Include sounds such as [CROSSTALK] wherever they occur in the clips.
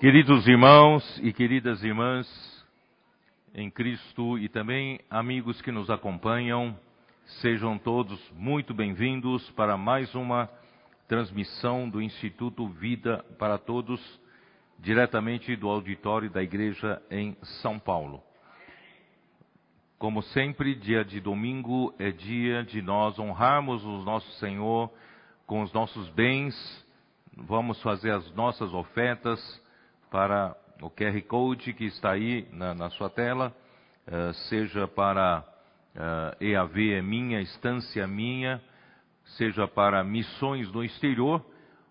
Queridos irmãos e queridas irmãs em Cristo e também amigos que nos acompanham, sejam todos muito bem-vindos para mais uma transmissão do Instituto Vida para Todos, diretamente do auditório da Igreja em São Paulo. Como sempre, dia de domingo é dia de nós honrarmos o nosso Senhor com os nossos bens, vamos fazer as nossas ofertas para o QR Code que está aí na, na sua tela, uh, seja para uh, eh, EAV é minha, estância minha, seja para missões no exterior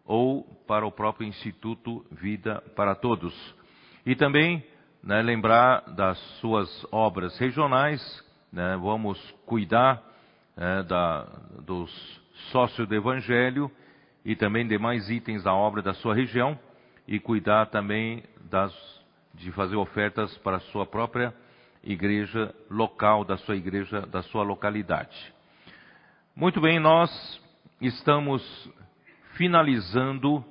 ou para o próprio Instituto Vida para Todos. E também né, lembrar das suas obras regionais, né, vamos cuidar né, da, dos sócios do Evangelho e também demais itens da obra da sua região e cuidar também das, de fazer ofertas para a sua própria igreja local, da sua igreja, da sua localidade. Muito bem, nós estamos finalizando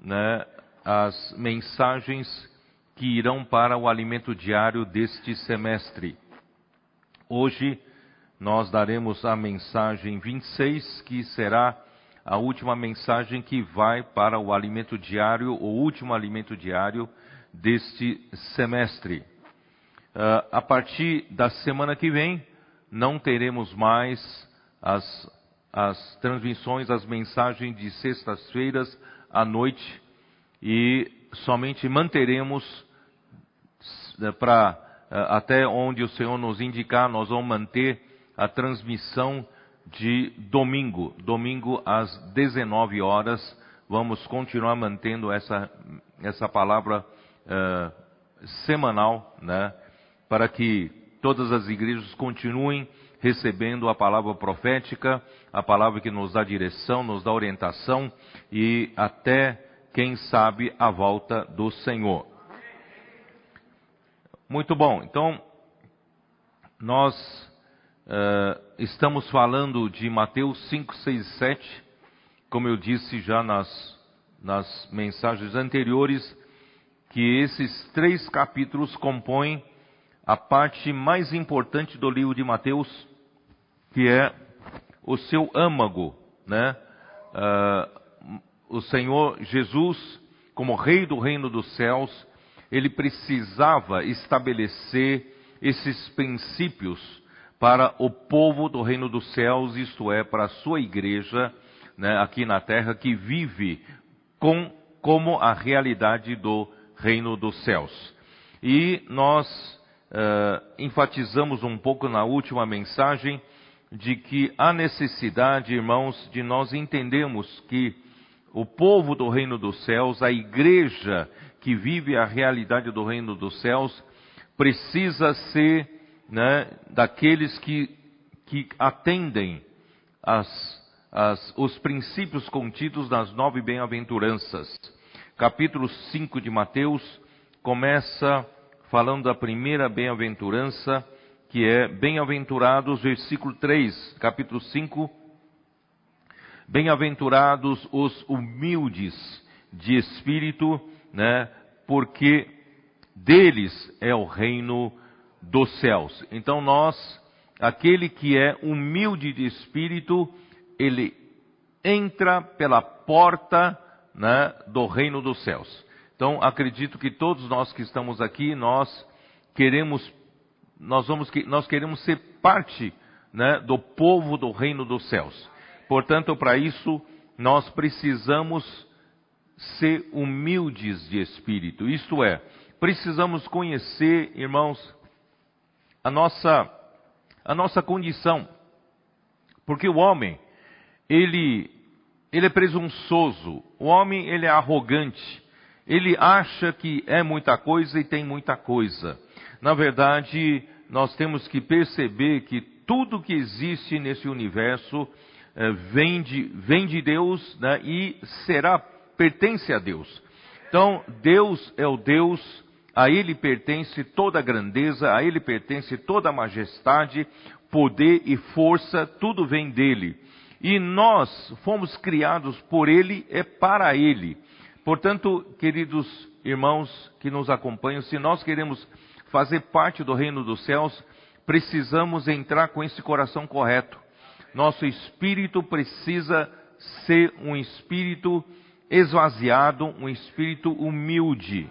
né, as mensagens que irão para o alimento diário deste semestre. Hoje nós daremos a mensagem 26, que será a última mensagem que vai para o alimento diário, o último alimento diário deste semestre. Uh, a partir da semana que vem, não teremos mais as, as transmissões, as mensagens de sextas-feiras à noite e somente manteremos uh, para uh, até onde o Senhor nos indicar, nós vamos manter a transmissão de domingo, domingo às 19 horas. Vamos continuar mantendo essa, essa palavra uh, semanal, né? Para que todas as igrejas continuem recebendo a palavra profética, a palavra que nos dá direção, nos dá orientação e até, quem sabe, a volta do Senhor. Muito bom. Então, nós uh, estamos falando de Mateus 5, 6 e 7, como eu disse já nas, nas mensagens anteriores, que esses três capítulos compõem a parte mais importante do livro de Mateus, que é o seu âmago, né? Uh, o Senhor Jesus, como Rei do Reino dos Céus, ele precisava estabelecer esses princípios para o povo do reino dos céus, isto é, para a sua igreja né, aqui na terra que vive com, como a realidade do reino dos céus. E nós uh, enfatizamos um pouco na última mensagem de que há necessidade, irmãos, de nós entendermos que o povo do reino dos céus, a igreja que vive a realidade do reino dos céus, precisa ser né, daqueles que, que atendem as, as, os princípios contidos nas nove bem-aventuranças. Capítulo 5 de Mateus começa falando da primeira bem-aventurança, que é bem-aventurados, versículo 3, capítulo 5. Bem-aventurados os humildes de espírito, né, porque deles é o reino dos céus. Então nós, aquele que é humilde de espírito, ele entra pela porta né, do reino dos céus. Então acredito que todos nós que estamos aqui, nós queremos, nós vamos, nós queremos ser parte né, do povo do reino dos céus. Portanto, para isso nós precisamos ser humildes de espírito. Isto é, precisamos conhecer, irmãos, a nossa, a nossa condição. Porque o homem, ele, ele é presunçoso, o homem ele é arrogante, ele acha que é muita coisa e tem muita coisa. Na verdade, nós temos que perceber que tudo que existe nesse universo eh, vem, de, vem de Deus né, e será, pertence a Deus. Então, Deus é o Deus a ele pertence toda a grandeza, a ele pertence toda a majestade, poder e força, tudo vem dele. E nós fomos criados por ele, é para ele. Portanto, queridos irmãos que nos acompanham, se nós queremos fazer parte do reino dos céus, precisamos entrar com esse coração correto. Nosso espírito precisa ser um espírito esvaziado, um espírito humilde.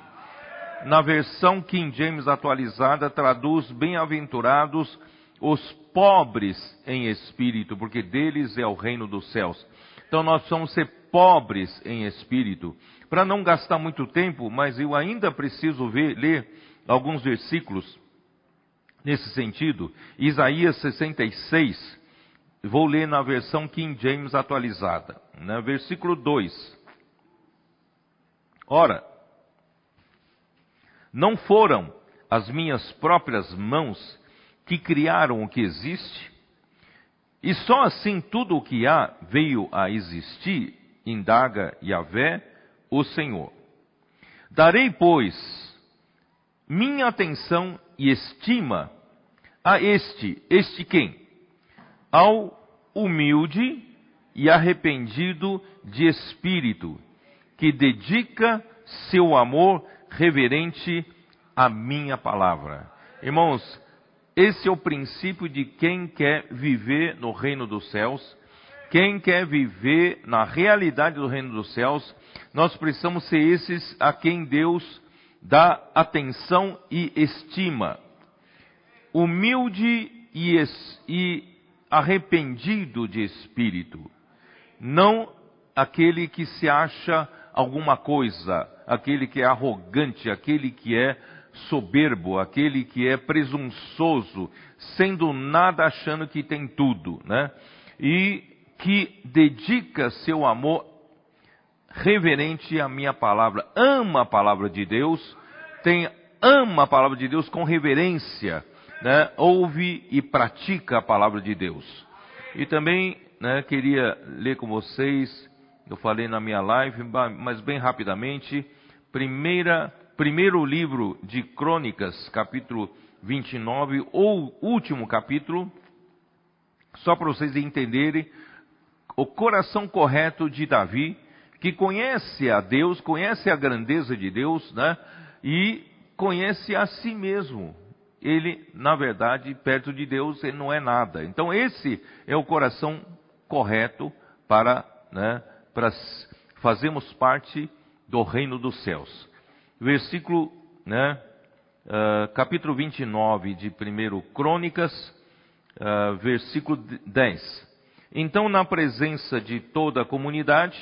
Na versão King James atualizada, traduz bem-aventurados os pobres em espírito, porque deles é o reino dos céus. Então nós somos ser pobres em espírito. Para não gastar muito tempo, mas eu ainda preciso ver, ler alguns versículos nesse sentido. Isaías 66, vou ler na versão King James atualizada, né? versículo 2. Ora, não foram as minhas próprias mãos que criaram o que existe? E só assim tudo o que há veio a existir, indaga Yahvé, o Senhor. Darei, pois, minha atenção e estima a este, este quem? Ao humilde e arrependido de espírito, que dedica seu amor reverente à minha palavra. Irmãos, esse é o princípio de quem quer viver no reino dos céus, quem quer viver na realidade do reino dos céus, nós precisamos ser esses a quem Deus dá atenção e estima. Humilde e, e arrependido de espírito, não aquele que se acha alguma coisa, aquele que é arrogante, aquele que é soberbo, aquele que é presunçoso, sendo nada achando que tem tudo, né? E que dedica seu amor reverente à minha palavra, ama a palavra de Deus, tem ama a palavra de Deus com reverência, né? Ouve e pratica a palavra de Deus. E também, né, queria ler com vocês eu falei na minha live, mas bem rapidamente. Primeira, primeiro livro de Crônicas, capítulo 29, ou último capítulo, só para vocês entenderem o coração correto de Davi, que conhece a Deus, conhece a grandeza de Deus, né? E conhece a si mesmo. Ele, na verdade, perto de Deus, ele não é nada. Então, esse é o coração correto para né, para fazermos parte do reino dos céus. Versículo, né, uh, capítulo 29 de 1 Crônicas, uh, versículo 10. Então, na presença de toda a comunidade,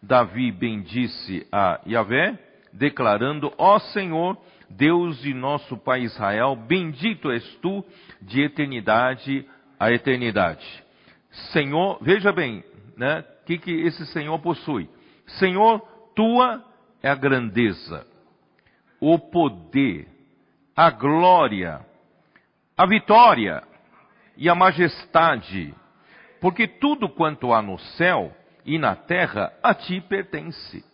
Davi bendisse a Yahvé, declarando: Ó Senhor, Deus de nosso pai Israel, bendito és tu de eternidade a eternidade. Senhor, veja bem, né? Que, que esse Senhor possui? Senhor, tua é a grandeza, o poder, a glória, a vitória e a majestade, porque tudo quanto há no céu e na terra a ti pertence.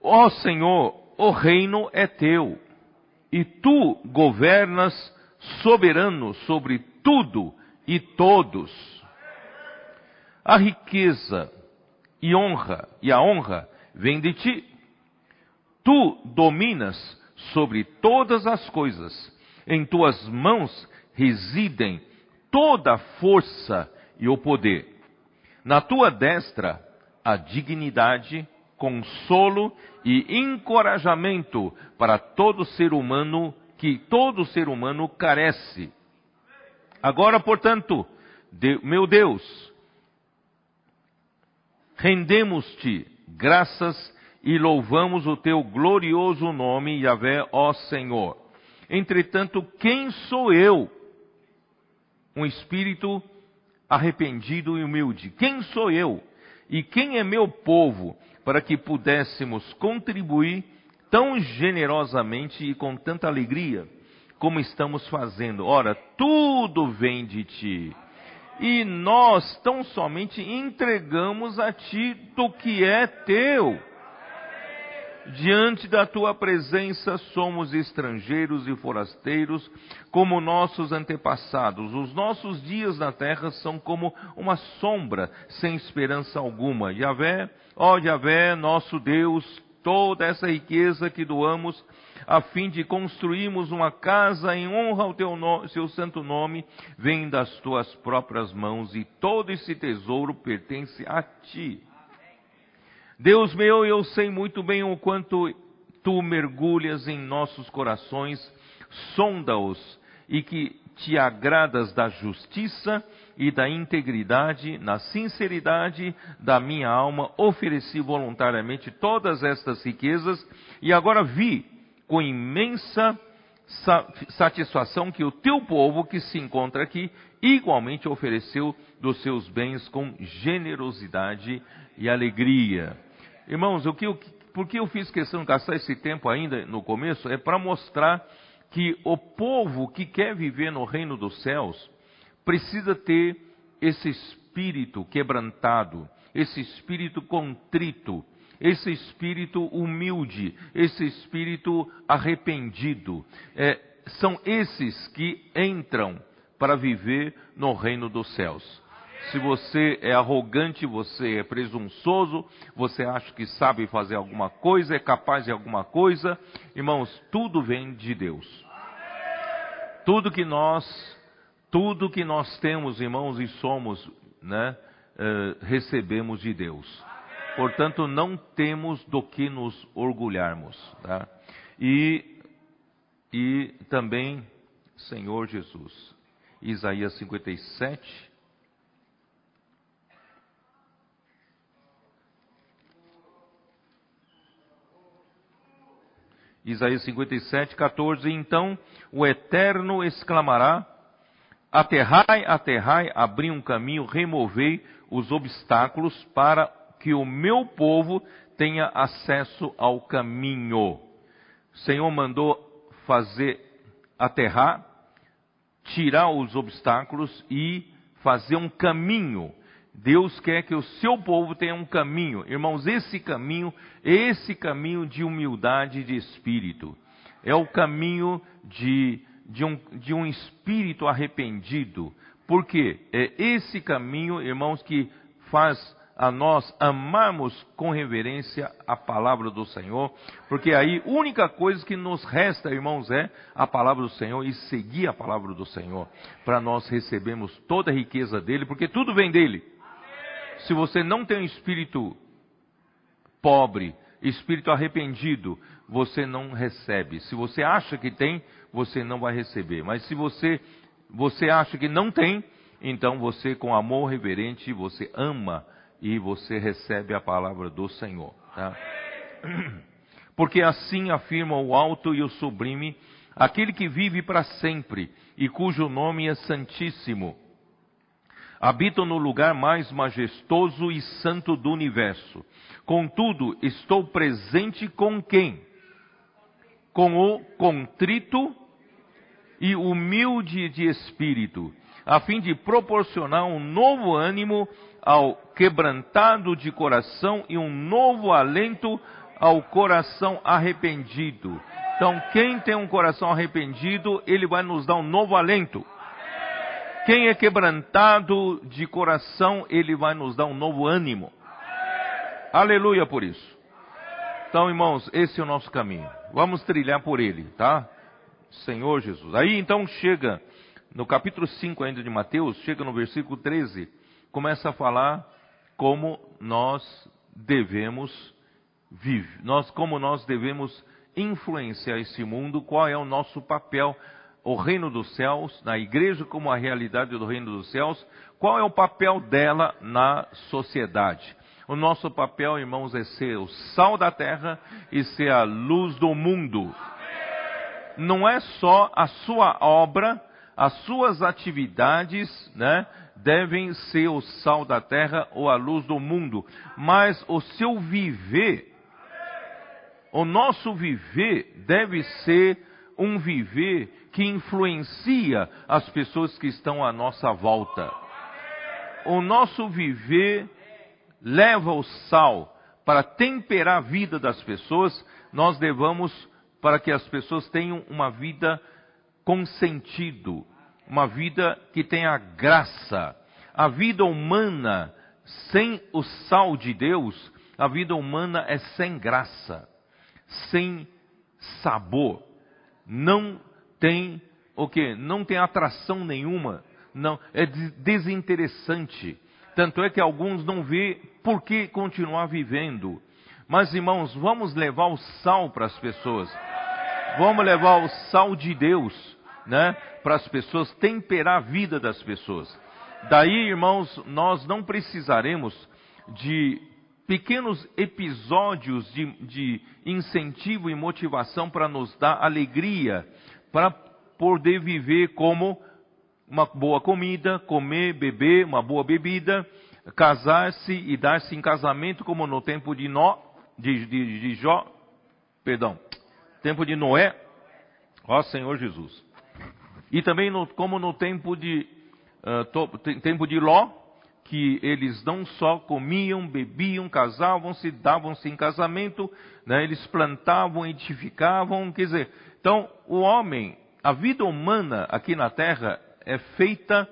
Ó Senhor, o reino é teu, e tu governas soberano sobre tudo e todos a riqueza e honra, e a honra vem de ti. Tu dominas sobre todas as coisas. Em tuas mãos residem toda a força e o poder. Na tua destra a dignidade, consolo e encorajamento para todo ser humano que todo ser humano carece. Agora, portanto, meu Deus, Rendemos-te graças e louvamos o teu glorioso nome, Yahvé, ó Senhor. Entretanto, quem sou eu? Um espírito arrependido e humilde. Quem sou eu? E quem é meu povo para que pudéssemos contribuir tão generosamente e com tanta alegria como estamos fazendo? Ora, tudo vem de ti e nós tão somente entregamos a ti do que é teu. Diante da tua presença somos estrangeiros e forasteiros, como nossos antepassados. Os nossos dias na terra são como uma sombra, sem esperança alguma. Yahvé, ó Yahvé, nosso Deus, toda essa riqueza que doamos a fim de construirmos uma casa em honra ao teu seu santo nome, vem das tuas próprias mãos e todo esse tesouro pertence a ti. Deus meu, eu sei muito bem o quanto tu mergulhas em nossos corações, sonda-os e que te agradas da justiça e da integridade, na sinceridade da minha alma, ofereci voluntariamente todas estas riquezas e agora vi com imensa satisfação que o teu povo que se encontra aqui igualmente ofereceu dos seus bens com generosidade e alegria. Irmãos, o que eu, por que eu fiz questão de gastar esse tempo ainda no começo? É para mostrar que o povo que quer viver no reino dos céus precisa ter esse espírito quebrantado, esse espírito contrito, esse espírito humilde, esse espírito arrependido. É, são esses que entram para viver no reino dos céus se você é arrogante, você é presunçoso, você acha que sabe fazer alguma coisa, é capaz de alguma coisa, irmãos, tudo vem de Deus. Tudo que nós, tudo que nós temos, irmãos, e somos, né, uh, recebemos de Deus. Portanto, não temos do que nos orgulharmos. Tá? E, e também, Senhor Jesus, Isaías 57, Isaías 57, 14. Então o Eterno exclamará: Aterrai, aterrai, abri um caminho, removei os obstáculos para que o meu povo tenha acesso ao caminho. O Senhor mandou fazer aterrar, tirar os obstáculos e fazer um caminho Deus quer que o seu povo tenha um caminho. Irmãos, esse caminho, esse caminho de humildade de espírito, é o caminho de, de, um, de um espírito arrependido. Porque é esse caminho, irmãos, que faz a nós amarmos com reverência a palavra do Senhor, porque aí a única coisa que nos resta, irmãos, é a palavra do Senhor e seguir a palavra do Senhor, para nós recebermos toda a riqueza dele, porque tudo vem dele se você não tem um espírito pobre, espírito arrependido, você não recebe. Se você acha que tem, você não vai receber. Mas se você você acha que não tem, então você com amor reverente você ama e você recebe a palavra do Senhor. Tá? [CLEARS THROAT] Porque assim afirma o alto e o sublime, aquele que vive para sempre e cujo nome é santíssimo Habito no lugar mais majestoso e santo do universo. Contudo, estou presente com quem? Com o contrito e humilde de espírito, a fim de proporcionar um novo ânimo ao quebrantado de coração e um novo alento ao coração arrependido. Então, quem tem um coração arrependido, ele vai nos dar um novo alento. Quem é quebrantado de coração, ele vai nos dar um novo ânimo. Aleluia por isso. Então, irmãos, esse é o nosso caminho. Vamos trilhar por ele, tá? Senhor Jesus. Aí então chega no capítulo 5 ainda de Mateus, chega no versículo 13, começa a falar como nós devemos viver, nós como nós devemos influenciar esse mundo, qual é o nosso papel o reino dos céus, na igreja como a realidade do reino dos céus, qual é o papel dela na sociedade? O nosso papel, irmãos, é ser o sal da terra e ser a luz do mundo. Não é só a sua obra, as suas atividades, né, devem ser o sal da terra ou a luz do mundo, mas o seu viver, o nosso viver deve ser um viver que influencia as pessoas que estão à nossa volta. O nosso viver leva o sal para temperar a vida das pessoas, nós levamos para que as pessoas tenham uma vida com sentido, uma vida que tenha graça. A vida humana sem o sal de Deus, a vida humana é sem graça, sem sabor. Não tem o que? Não tem atração nenhuma. Não, é desinteressante. Tanto é que alguns não vê por que continuar vivendo. Mas irmãos, vamos levar o sal para as pessoas. Vamos levar o sal de Deus, né, para as pessoas, temperar a vida das pessoas. Daí, irmãos, nós não precisaremos de pequenos episódios de, de incentivo e motivação para nos dar alegria, para poder viver como uma boa comida, comer, beber, uma boa bebida, casar-se e dar-se em casamento, como no tempo de Nó, de, de, de Jó, perdão, tempo de Noé, ó Senhor Jesus. E também no, como no tempo de, uh, to, tempo de Ló, que eles não só comiam, bebiam, casavam-se, davam-se em casamento, né, eles plantavam, edificavam, quer dizer, então o homem, a vida humana aqui na terra é feita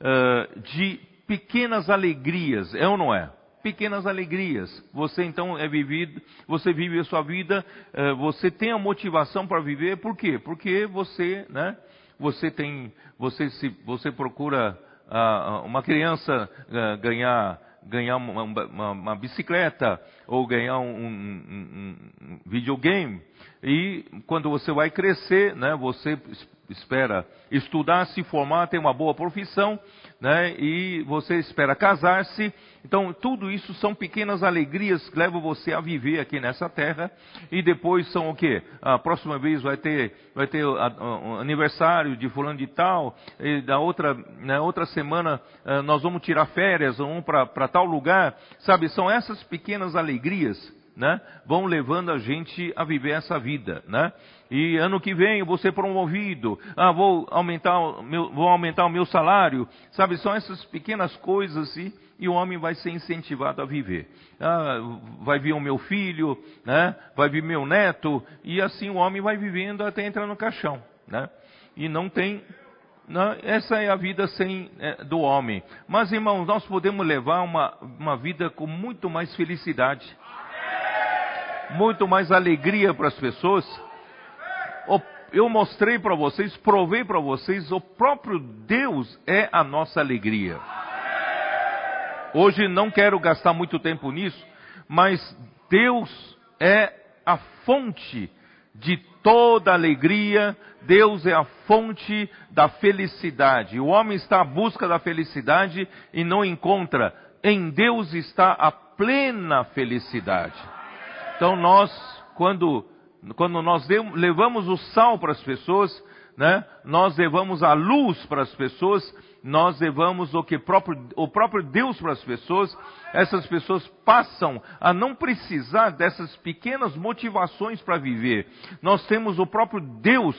uh, de pequenas alegrias, é ou não é? Pequenas alegrias. Você então é vivido, você vive a sua vida, uh, você tem a motivação para viver, por quê? Porque você, né? Você tem, você se, você procura uh, uma criança ganhar ganhar uma, uma, uma, bicicleta ou ganhar um, um, um, videogame. E quando você vai crescer, né, você espera estudar, se formar, ter uma boa profissão, né? E você espera casar-se. Então, tudo isso são pequenas alegrias que levam você a viver aqui nessa terra. E depois são o quê? A próxima vez vai ter, vai ter o aniversário de fulano de tal. E da outra, na né, outra semana eh, nós vamos tirar férias, vamos para tal lugar. Sabe, são essas pequenas alegrias né, vão levando a gente a viver essa vida, né? E ano que vem eu vou ser promovido, ah, vou aumentar o meu, vou aumentar o meu salário, sabe? São essas pequenas coisas e, e o homem vai ser incentivado a viver. Ah, vai vir o meu filho, né? Vai vir meu neto e assim o homem vai vivendo até entrar no caixão, né? E não tem não, essa é a vida sem, é, do homem. Mas, irmãos, nós podemos levar uma, uma vida com muito mais felicidade muito mais alegria para as pessoas. Eu mostrei para vocês, provei para vocês, o próprio Deus é a nossa alegria. Hoje não quero gastar muito tempo nisso, mas Deus é a fonte de toda alegria, Deus é a fonte da felicidade. O homem está à busca da felicidade e não encontra. Em Deus está a plena felicidade. Então nós, quando, quando nós levamos o sal para as pessoas, né, nós levamos a luz para as pessoas, nós levamos o que próprio, o próprio Deus para as pessoas, essas pessoas passam a não precisar dessas pequenas motivações para viver. Nós temos o próprio Deus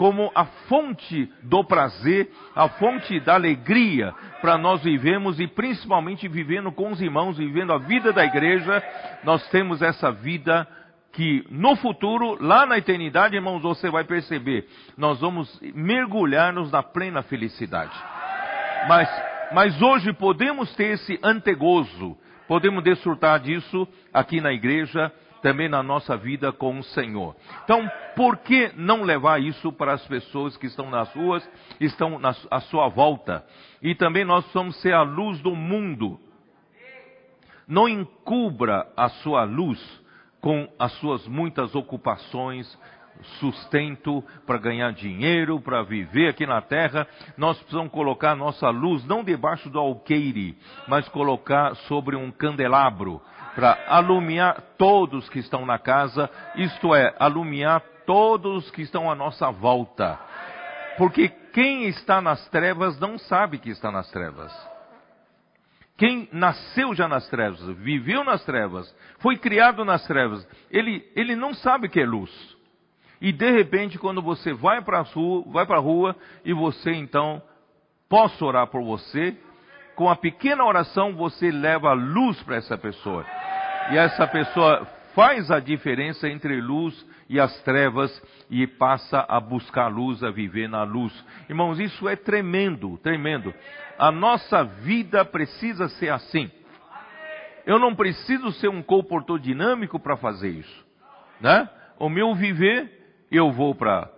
como a fonte do prazer, a fonte da alegria para nós vivemos e principalmente vivendo com os irmãos, vivendo a vida da igreja, nós temos essa vida que no futuro, lá na eternidade, irmãos, você vai perceber, nós vamos mergulhar-nos na plena felicidade. Mas, mas hoje podemos ter esse antegozo, podemos desfrutar disso aqui na igreja, também na nossa vida com o Senhor. Então, por que não levar isso para as pessoas que estão nas ruas, estão na, à sua volta? E também nós somos ser a luz do mundo. Não encubra a sua luz com as suas muitas ocupações, sustento para ganhar dinheiro, para viver aqui na terra, nós precisamos colocar a nossa luz não debaixo do alqueire, mas colocar sobre um candelabro, para alumiar todos que estão na casa, isto é, alumiar todos que estão à nossa volta. Porque quem está nas trevas não sabe que está nas trevas. Quem nasceu já nas trevas, viveu nas trevas, foi criado nas trevas, ele, ele não sabe que é luz. E de repente, quando você vai para a rua, vai para a rua e você então posso orar por você, com a pequena oração você leva luz para essa pessoa. e essa pessoa faz a diferença entre luz e as trevas e passa a buscar luz, a viver na luz. Irmãos, isso é tremendo, tremendo. A nossa vida precisa ser assim. Eu não preciso ser um comportor dinâmico para fazer isso, né? O meu viver, eu vou para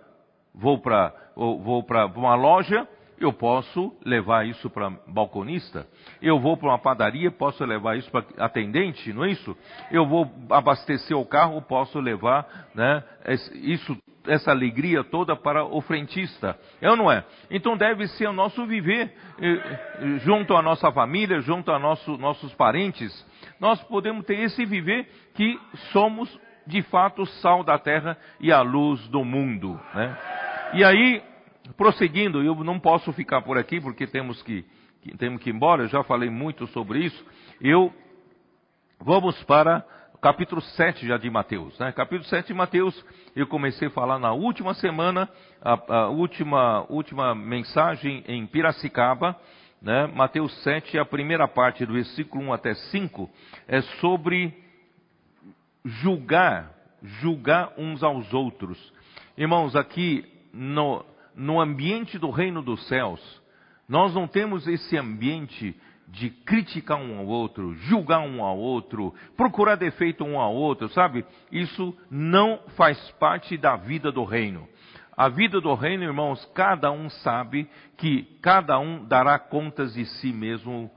vou para vou para uma loja, eu posso levar isso para balconista. Eu vou para uma padaria, posso levar isso para atendente, não é isso? Eu vou abastecer o carro, posso levar, né, isso essa alegria toda para o frentista. É ou não é? Então deve ser o nosso viver junto à nossa família, junto a nosso, nossos parentes. Nós podemos ter esse viver que somos de fato sal da terra e a luz do mundo. Né? E aí, prosseguindo, eu não posso ficar por aqui porque temos que, que, temos que ir embora, eu já falei muito sobre isso. Eu vamos para o capítulo 7 já de Mateus. Né? Capítulo 7 de Mateus, eu comecei a falar na última semana, a, a última, última mensagem em Piracicaba. Né? Mateus 7, a primeira parte do versículo 1 até 5, é sobre julgar, julgar uns aos outros. Irmãos, aqui no, no ambiente do reino dos céus, nós não temos esse ambiente de criticar um ao outro, julgar um ao outro, procurar defeito um ao outro, sabe? Isso não faz parte da vida do reino. A vida do reino, irmãos, cada um sabe que cada um dará contas de si mesmo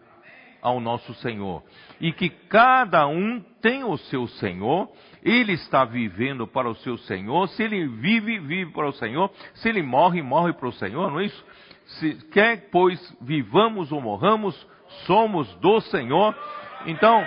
ao nosso Senhor. E que cada um tem o seu Senhor, ele está vivendo para o seu Senhor, se ele vive, vive para o Senhor, se ele morre, morre para o Senhor, não é isso? Se quer, pois, vivamos ou morramos, somos do Senhor. Então,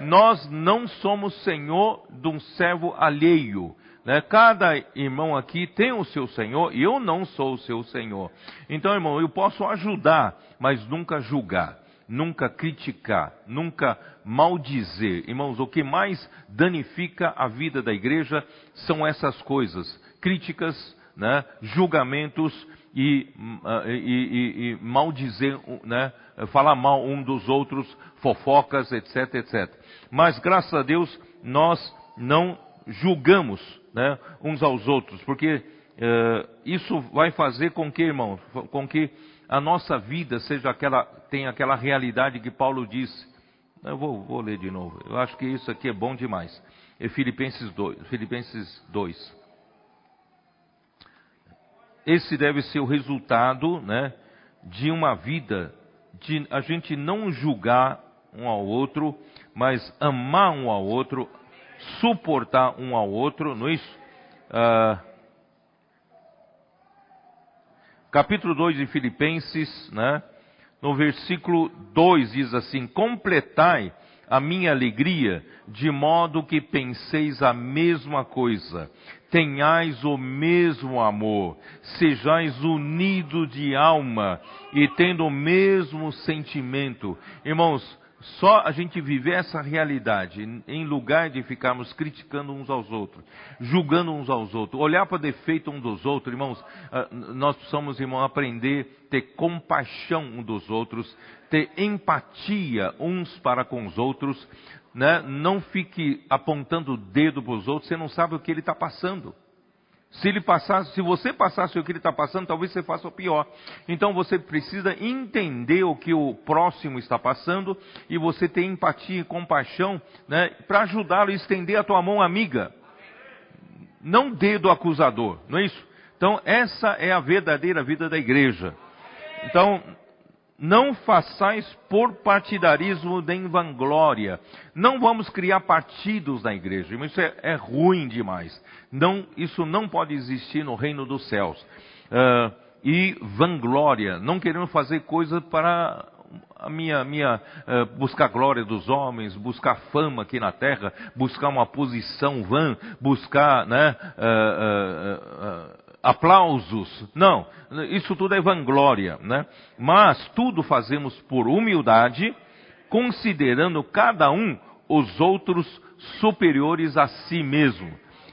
nós não somos Senhor de um servo alheio. Né? Cada irmão aqui tem o seu Senhor e eu não sou o seu Senhor. Então, irmão, eu posso ajudar, mas nunca julgar nunca criticar, nunca maldizer. Irmãos, o que mais danifica a vida da igreja são essas coisas: críticas, né, julgamentos e, e, e, e maldizer, né, falar mal um dos outros, fofocas, etc, etc. Mas graças a Deus nós não julgamos né, uns aos outros, porque uh, isso vai fazer com que, irmãos, com que a nossa vida seja aquela, tem aquela realidade que Paulo disse. Eu vou, vou ler de novo. Eu acho que isso aqui é bom demais. É Filipenses 2. Filipenses 2. Esse deve ser o resultado, né, de uma vida de a gente não julgar um ao outro, mas amar um ao outro, suportar um ao outro, não é isso? Uh, capítulo 2 de Filipenses, né? No versículo 2 diz assim: Completai a minha alegria, de modo que penseis a mesma coisa, tenhais o mesmo amor, sejais unidos de alma e tendo o mesmo sentimento. Irmãos, só a gente viver essa realidade, em lugar de ficarmos criticando uns aos outros, julgando uns aos outros, olhar para defeito um dos outros, irmãos, ah, nós precisamos, irmão, aprender ter compaixão um dos outros, ter empatia uns para com os outros, né? não fique apontando o dedo para os outros, você não sabe o que ele está passando. Se ele passasse, se você passasse o que ele está passando, talvez você faça o pior. Então você precisa entender o que o próximo está passando e você ter empatia e compaixão, né, para ajudá-lo a estender a tua mão amiga. Não dedo acusador, não é isso? Então essa é a verdadeira vida da igreja. Então não façais por partidarismo nem vanglória. Não vamos criar partidos na igreja. Isso é, é ruim demais. Não, isso não pode existir no reino dos céus. Uh, e vanglória. Não queremos fazer coisas para a minha, minha uh, buscar glória dos homens, buscar fama aqui na terra, buscar uma posição vã, buscar né, uh, aplausos. Não, isso tudo é vanglória, né? Mas tudo fazemos por humildade, considerando cada um os outros superiores a si mesmo.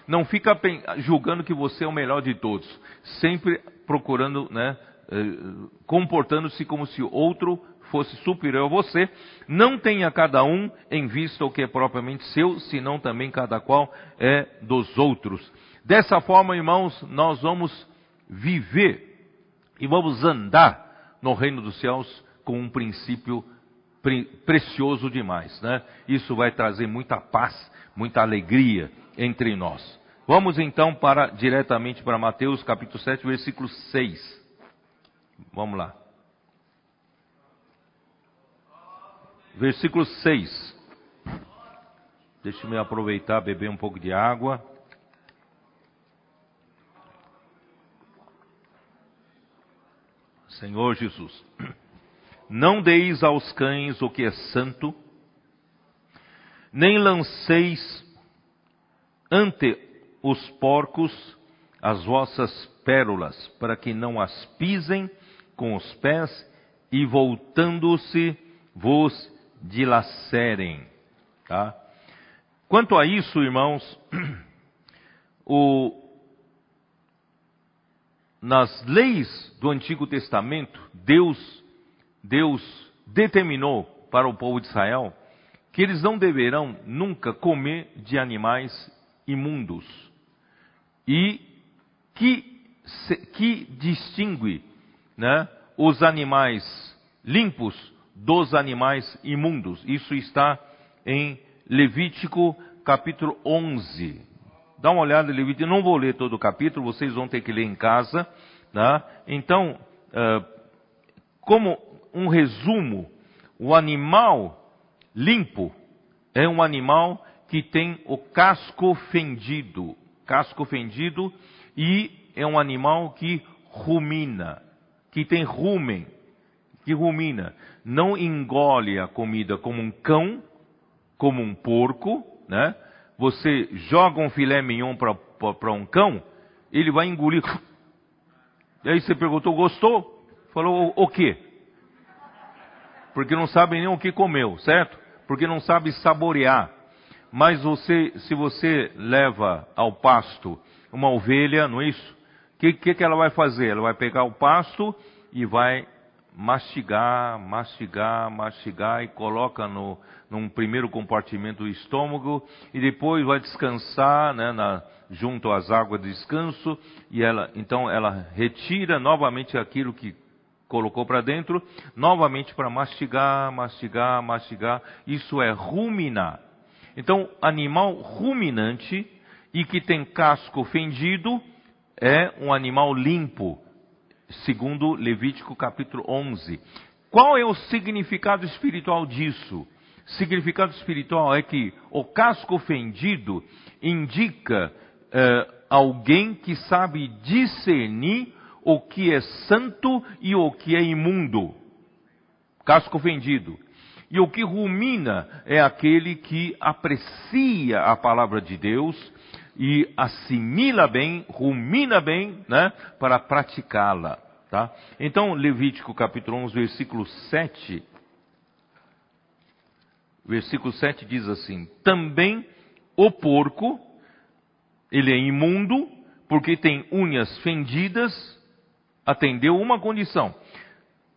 Não fica julgando que você é o melhor de todos, sempre procurando, né, eh, comportando-se como se outro fosse superior a você, não tenha cada um em vista o que é propriamente seu, senão também cada qual é dos outros. Dessa forma, irmãos, nós vamos viver e vamos andar no reino dos céus com um princípio pre precioso demais, né? Isso vai trazer muita paz, muita alegria entre nós. Vamos então para diretamente para Mateus capítulo 7, versículo 6. Vamos lá. Versículo 6. Deixa eu me aproveitar, beber um pouco de água. Senhor Jesus, não deis aos cães o que é santo, nem lanceis ante os porcos as vossas pérolas, para que não as pisem com os pés e voltando-se vos dilacerem. Tá? Quanto a isso, irmãos, [CLEARS THROAT] o, nas leis do Antigo Testamento, Deus, Deus determinou para o povo de Israel que eles não deverão nunca comer de animais imundos. E que, que distingue né, os animais limpos dos animais imundos. Isso está em Levítico capítulo 11. Dá uma olhada em Levítico, eu não vou ler todo o capítulo, vocês vão ter que ler em casa. Tá? Então, uh, como um resumo, o animal limpo é um animal que tem o casco fendido. Casco fendido e é um animal que rumina, que tem rumen, que rumina. Não engole a comida como um cão, como um porco, né? Você joga um filé mignon para um cão, ele vai engolir. E aí você perguntou, gostou? Falou, o, o quê? Porque não sabe nem o que comeu, certo? Porque não sabe saborear. Mas você, se você leva ao pasto uma ovelha, não é isso? O que, que, que ela vai fazer? Ela vai pegar o pasto e vai mastigar, mastigar, mastigar e coloca no, num primeiro compartimento do estômago e depois vai descansar, né, na, junto às águas de descanso e ela, então ela retira novamente aquilo que colocou para dentro, novamente para mastigar, mastigar, mastigar. Isso é ruminar. Então, animal ruminante e que tem casco fendido é um animal limpo segundo Levítico capítulo 11. Qual é o significado espiritual disso? Significado espiritual é que o casco fendido indica eh, alguém que sabe discernir o que é santo e o que é imundo. Casco fendido. E o que rumina é aquele que aprecia a palavra de Deus e assimila bem, rumina bem, né, para praticá-la, tá? Então, Levítico capítulo 11, versículo 7, versículo 7 diz assim: Também o porco, ele é imundo, porque tem unhas fendidas, atendeu uma condição,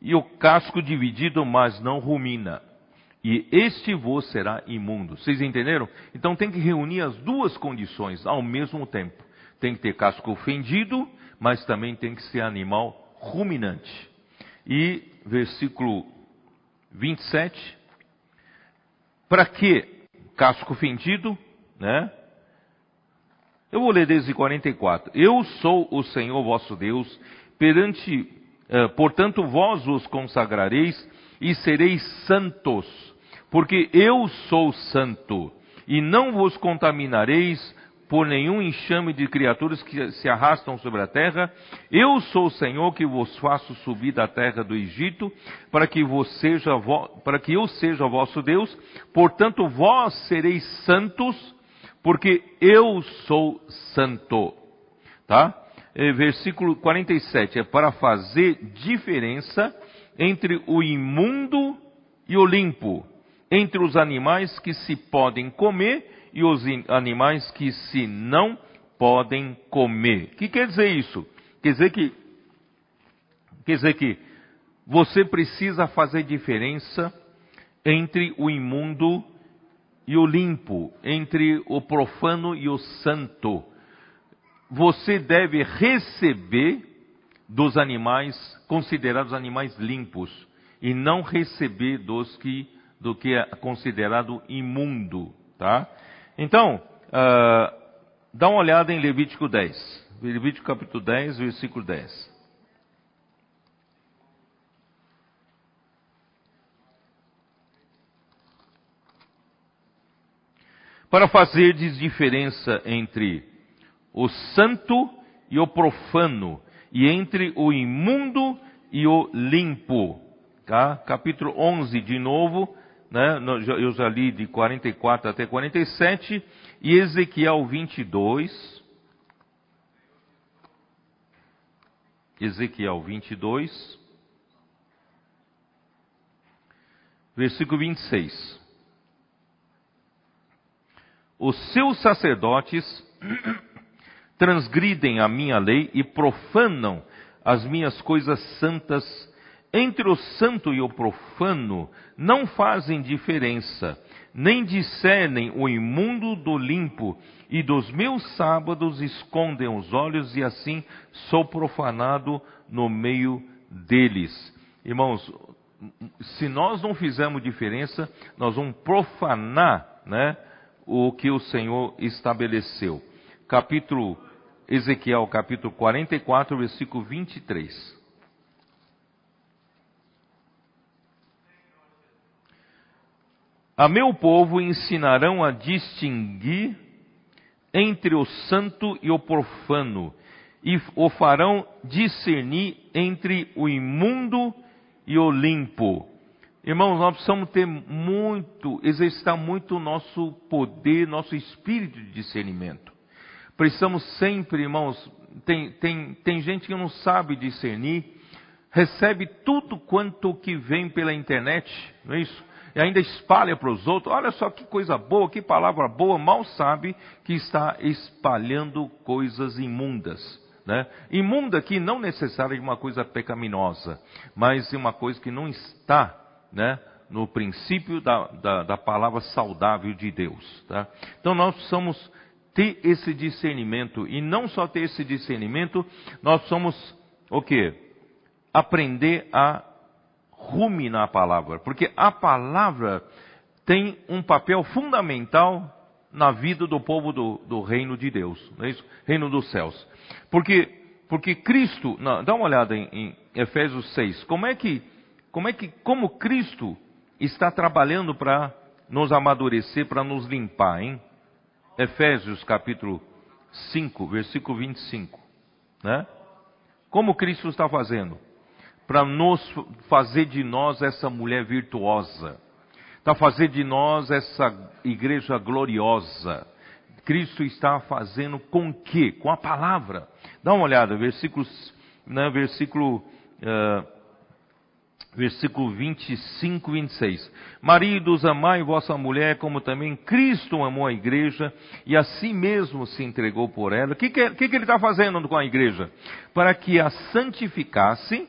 e o casco dividido, mas não rumina e este vos será imundo. Vocês entenderam? Então tem que reunir as duas condições ao mesmo tempo. Tem que ter casco fendido, mas também tem que ser animal ruminante. E versículo 27. Para que casco fendido, né? Eu vou ler desde 44. Eu sou o Senhor vosso Deus, perante, eh, portanto vós os consagrareis e sereis santos, porque eu sou santo, e não vos contaminareis por nenhum enxame de criaturas que se arrastam sobre a terra. Eu sou o Senhor que vos faço subir da terra do Egito, para que, seja, para que eu seja vosso Deus. Portanto, vós sereis santos, porque eu sou santo. Tá? Versículo 47 é para fazer diferença entre o imundo e o limpo entre os animais que se podem comer e os animais que se não podem comer. O que quer dizer isso? Quer dizer que, quer dizer que você precisa fazer diferença entre o imundo e o limpo, entre o profano e o santo. Você deve receber dos animais considerados animais limpos e não receber dos que do que é considerado imundo, tá? Então, uh, dá uma olhada em Levítico 10. Levítico capítulo 10, versículo 10. para fazerdes diferença entre o santo e o profano, e entre o imundo e o limpo. Tá? Capítulo 11, de novo, né? eu já li de 44 até 47, e Ezequiel 22. Ezequiel 22, versículo 26 os seus sacerdotes [CLEARS THROAT] transgridem a minha lei e profanam as minhas coisas santas. Entre o santo e o profano não fazem diferença, nem discernem o imundo do limpo, e dos meus sábados escondem os olhos, e assim sou profanado no meio deles. Irmãos, se nós não fizermos diferença, nós vamos profanar, né? o que o Senhor estabeleceu. Capítulo Ezequiel, capítulo 44, versículo 23. A meu povo ensinarão a distinguir entre o santo e o profano, e o farão discernir entre o imundo e o limpo, Irmãos, nós precisamos ter muito, exercitar muito o nosso poder, nosso espírito de discernimento. Precisamos sempre, irmãos, tem, tem, tem gente que não sabe discernir, recebe tudo quanto que vem pela internet, não é isso? E ainda espalha para os outros, olha só que coisa boa, que palavra boa, mal sabe que está espalhando coisas imundas. Né? Imunda aqui não necessariamente uma coisa pecaminosa, mas uma coisa que não está né, no princípio da, da, da, palavra saudável de Deus. Tá? Então nós precisamos ter esse discernimento e não só ter esse discernimento, nós precisamos o quê? Aprender a ruminar a palavra, porque a palavra tem um papel fundamental na vida do povo do, do reino de Deus, não é isso? Reino dos céus. Porque, porque Cristo, não, dá uma olhada em, em Efésios 6, como é que como é que, como Cristo está trabalhando para nos amadurecer, para nos limpar, hein? Efésios capítulo 5, versículo 25, né? Como Cristo está fazendo? Para nos fazer de nós essa mulher virtuosa, para fazer de nós essa igreja gloriosa. Cristo está fazendo com que? Com a palavra. Dá uma olhada, versículos, né, versículo uh, versículo 25 e 26. Maridos, amai vossa mulher, como também Cristo amou a igreja e a si mesmo se entregou por ela. O que, que, que, que ele está fazendo com a igreja? Para que a santificasse,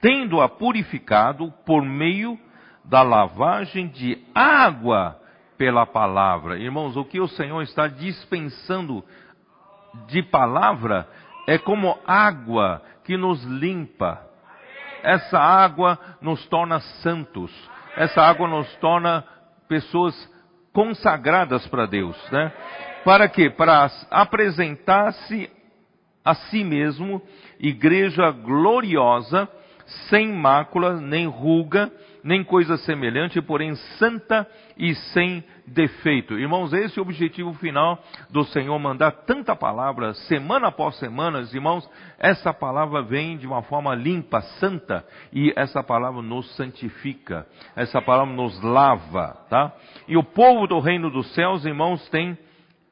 tendo-a purificado por meio da lavagem de água pela palavra. Irmãos, o que o Senhor está dispensando de palavra é como água que nos limpa, essa água nos torna santos. Essa água nos torna pessoas consagradas para Deus, né? Para quê? Para apresentar-se a si mesmo igreja gloriosa, sem mácula, nem ruga, nem coisa semelhante, porém santa e sem defeito. Irmãos, esse é o objetivo final do Senhor mandar tanta palavra, semana após semana, irmãos, essa palavra vem de uma forma limpa, santa, e essa palavra nos santifica, essa palavra nos lava, tá? E o povo do reino dos céus, irmãos, tem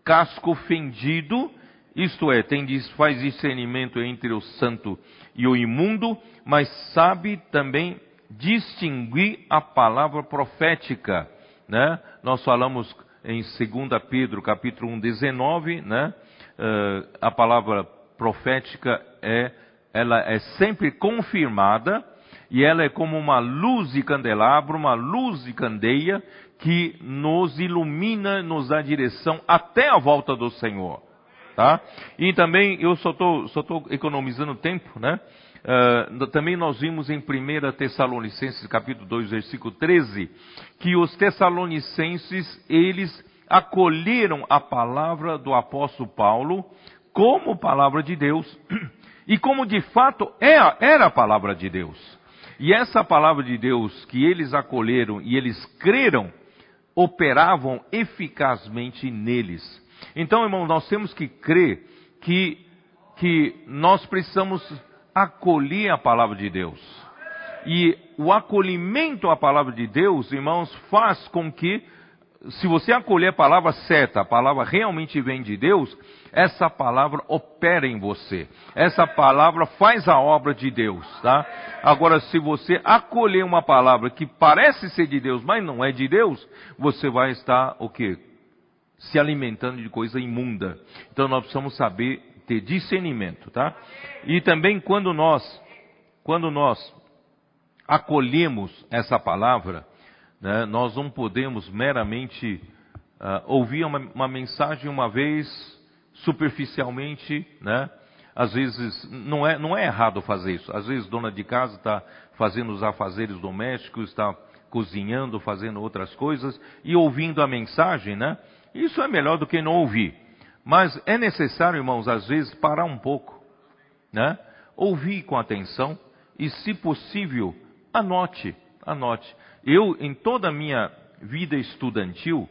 casco fendido, isto é, tem, faz discernimento entre o santo e o imundo, mas sabe também distinguir a palavra profética, né? Nós falamos em 2 Pedro, capítulo 1, 19, né? Uh, a palavra profética é, ela é sempre confirmada e ela é como uma luz de candelabro, uma luz de candeia que nos ilumina, nos dá direção até a volta do Senhor. Tá? E também, eu só estou economizando tempo, né? Uh, também nós vimos em 1 Tessalonicenses capítulo 2, versículo 13, que os tessalonicenses, eles acolheram a palavra do apóstolo Paulo como palavra de Deus, [CLEARS THROAT] e como de fato é era a palavra de Deus. E essa palavra de Deus que eles acolheram e eles creram, operavam eficazmente neles. Então, irmão, nós temos que crer que, que nós precisamos acolher a palavra de Deus. E o acolhimento à palavra de Deus, irmãos, faz com que, se você acolher a palavra certa, a palavra realmente vem de Deus, essa palavra opera em você. Essa palavra faz a obra de Deus, tá? Agora, se você acolher uma palavra que parece ser de Deus, mas não é de Deus, você vai estar o quê? Se alimentando de coisa imunda. Então nós precisamos saber ter discernimento, tá? E também quando nós, quando nós acolhemos essa palavra, né, nós não podemos meramente uh, ouvir uma, uma mensagem uma vez superficialmente, né? Às vezes não é, não é errado fazer isso. Às vezes dona de casa está fazendo os afazeres domésticos, está cozinhando, fazendo outras coisas e ouvindo a mensagem, né? Isso é melhor do que não ouvir. Mas é necessário, irmãos, às vezes parar um pouco, né? Ouvir com atenção e, se possível, anote, anote. Eu, em toda a minha vida estudantil,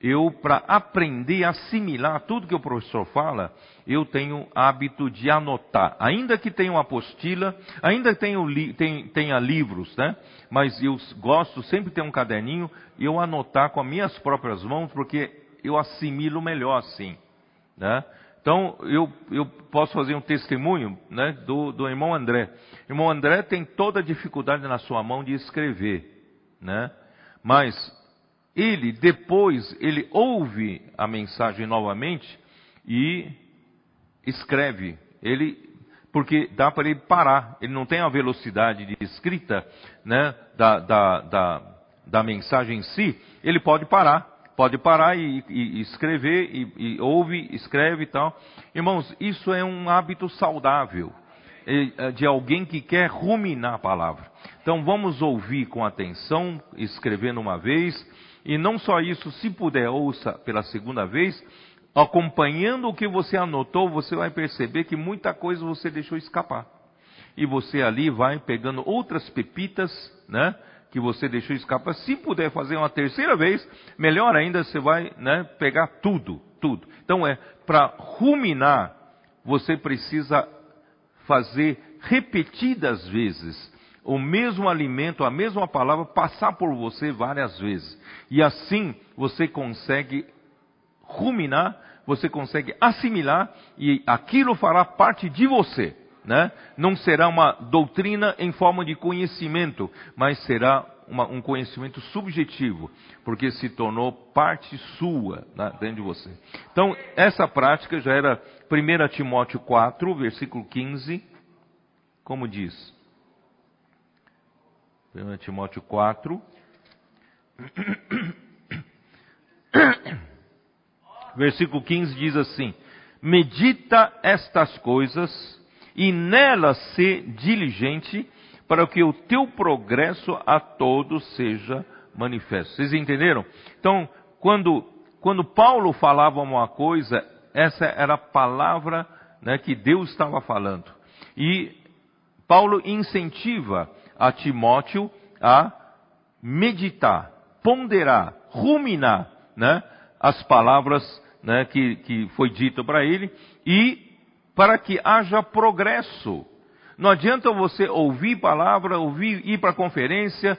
eu, para aprender a assimilar tudo que o professor fala, eu tenho hábito de anotar. Ainda que tenha uma apostila, ainda que tenha, tenha, tenha livros, né? Mas eu gosto sempre de ter um caderninho e eu anotar com as minhas próprias mãos, porque eu assimilo melhor assim, né? Então, eu, eu posso fazer um testemunho né, do, do irmão André. Irmão André tem toda a dificuldade na sua mão de escrever, né? Mas ele depois ele ouve a mensagem novamente e escreve. Ele porque dá para ele parar. Ele não tem a velocidade de escrita, né, da, da, da, da mensagem em si. Ele pode parar, pode parar e, e, escrever e, e, ouve, escreve e tal. Irmãos, isso é um hábito saudável é, de alguém que quer ruminar a palavra. Então vamos ouvir com atenção, escrevendo uma vez e não só isso, se puder, ouça pela segunda vez, acompanhando o que você anotou, você vai perceber que muita coisa você deixou escapar. E você ali vai pegando outras pepitas, né? Que você deixou escapar. Se puder fazer uma terceira vez, melhor ainda, você vai né, pegar tudo, tudo. Então é, para ruminar, você precisa fazer repetidas vezes o mesmo alimento, a mesma palavra passar por você várias vezes. E assim você consegue ruminar, você consegue assimilar e aquilo fará parte de você. Né? Não será uma doutrina em forma de conhecimento, mas será uma, um conhecimento subjetivo, porque se tornou parte sua né, dentro de você. Então, essa prática já era 1 Timóteo 4, versículo 15, como diz. 1 Timóteo 4. [COUGHS] Versículo 15 diz assim: Medita estas coisas e nelas se diligente, para que o teu progresso a todos seja manifesto. Vocês entenderam? Então, quando, quando Paulo falava uma coisa, essa era a palavra né, que Deus estava falando. E Paulo incentiva a Timóteo a meditar, ponderar, ruminar, né, as palavras né, que, que foi dito para ele e para que haja progresso. Não adianta você ouvir palavra, ouvir, ir para conferência,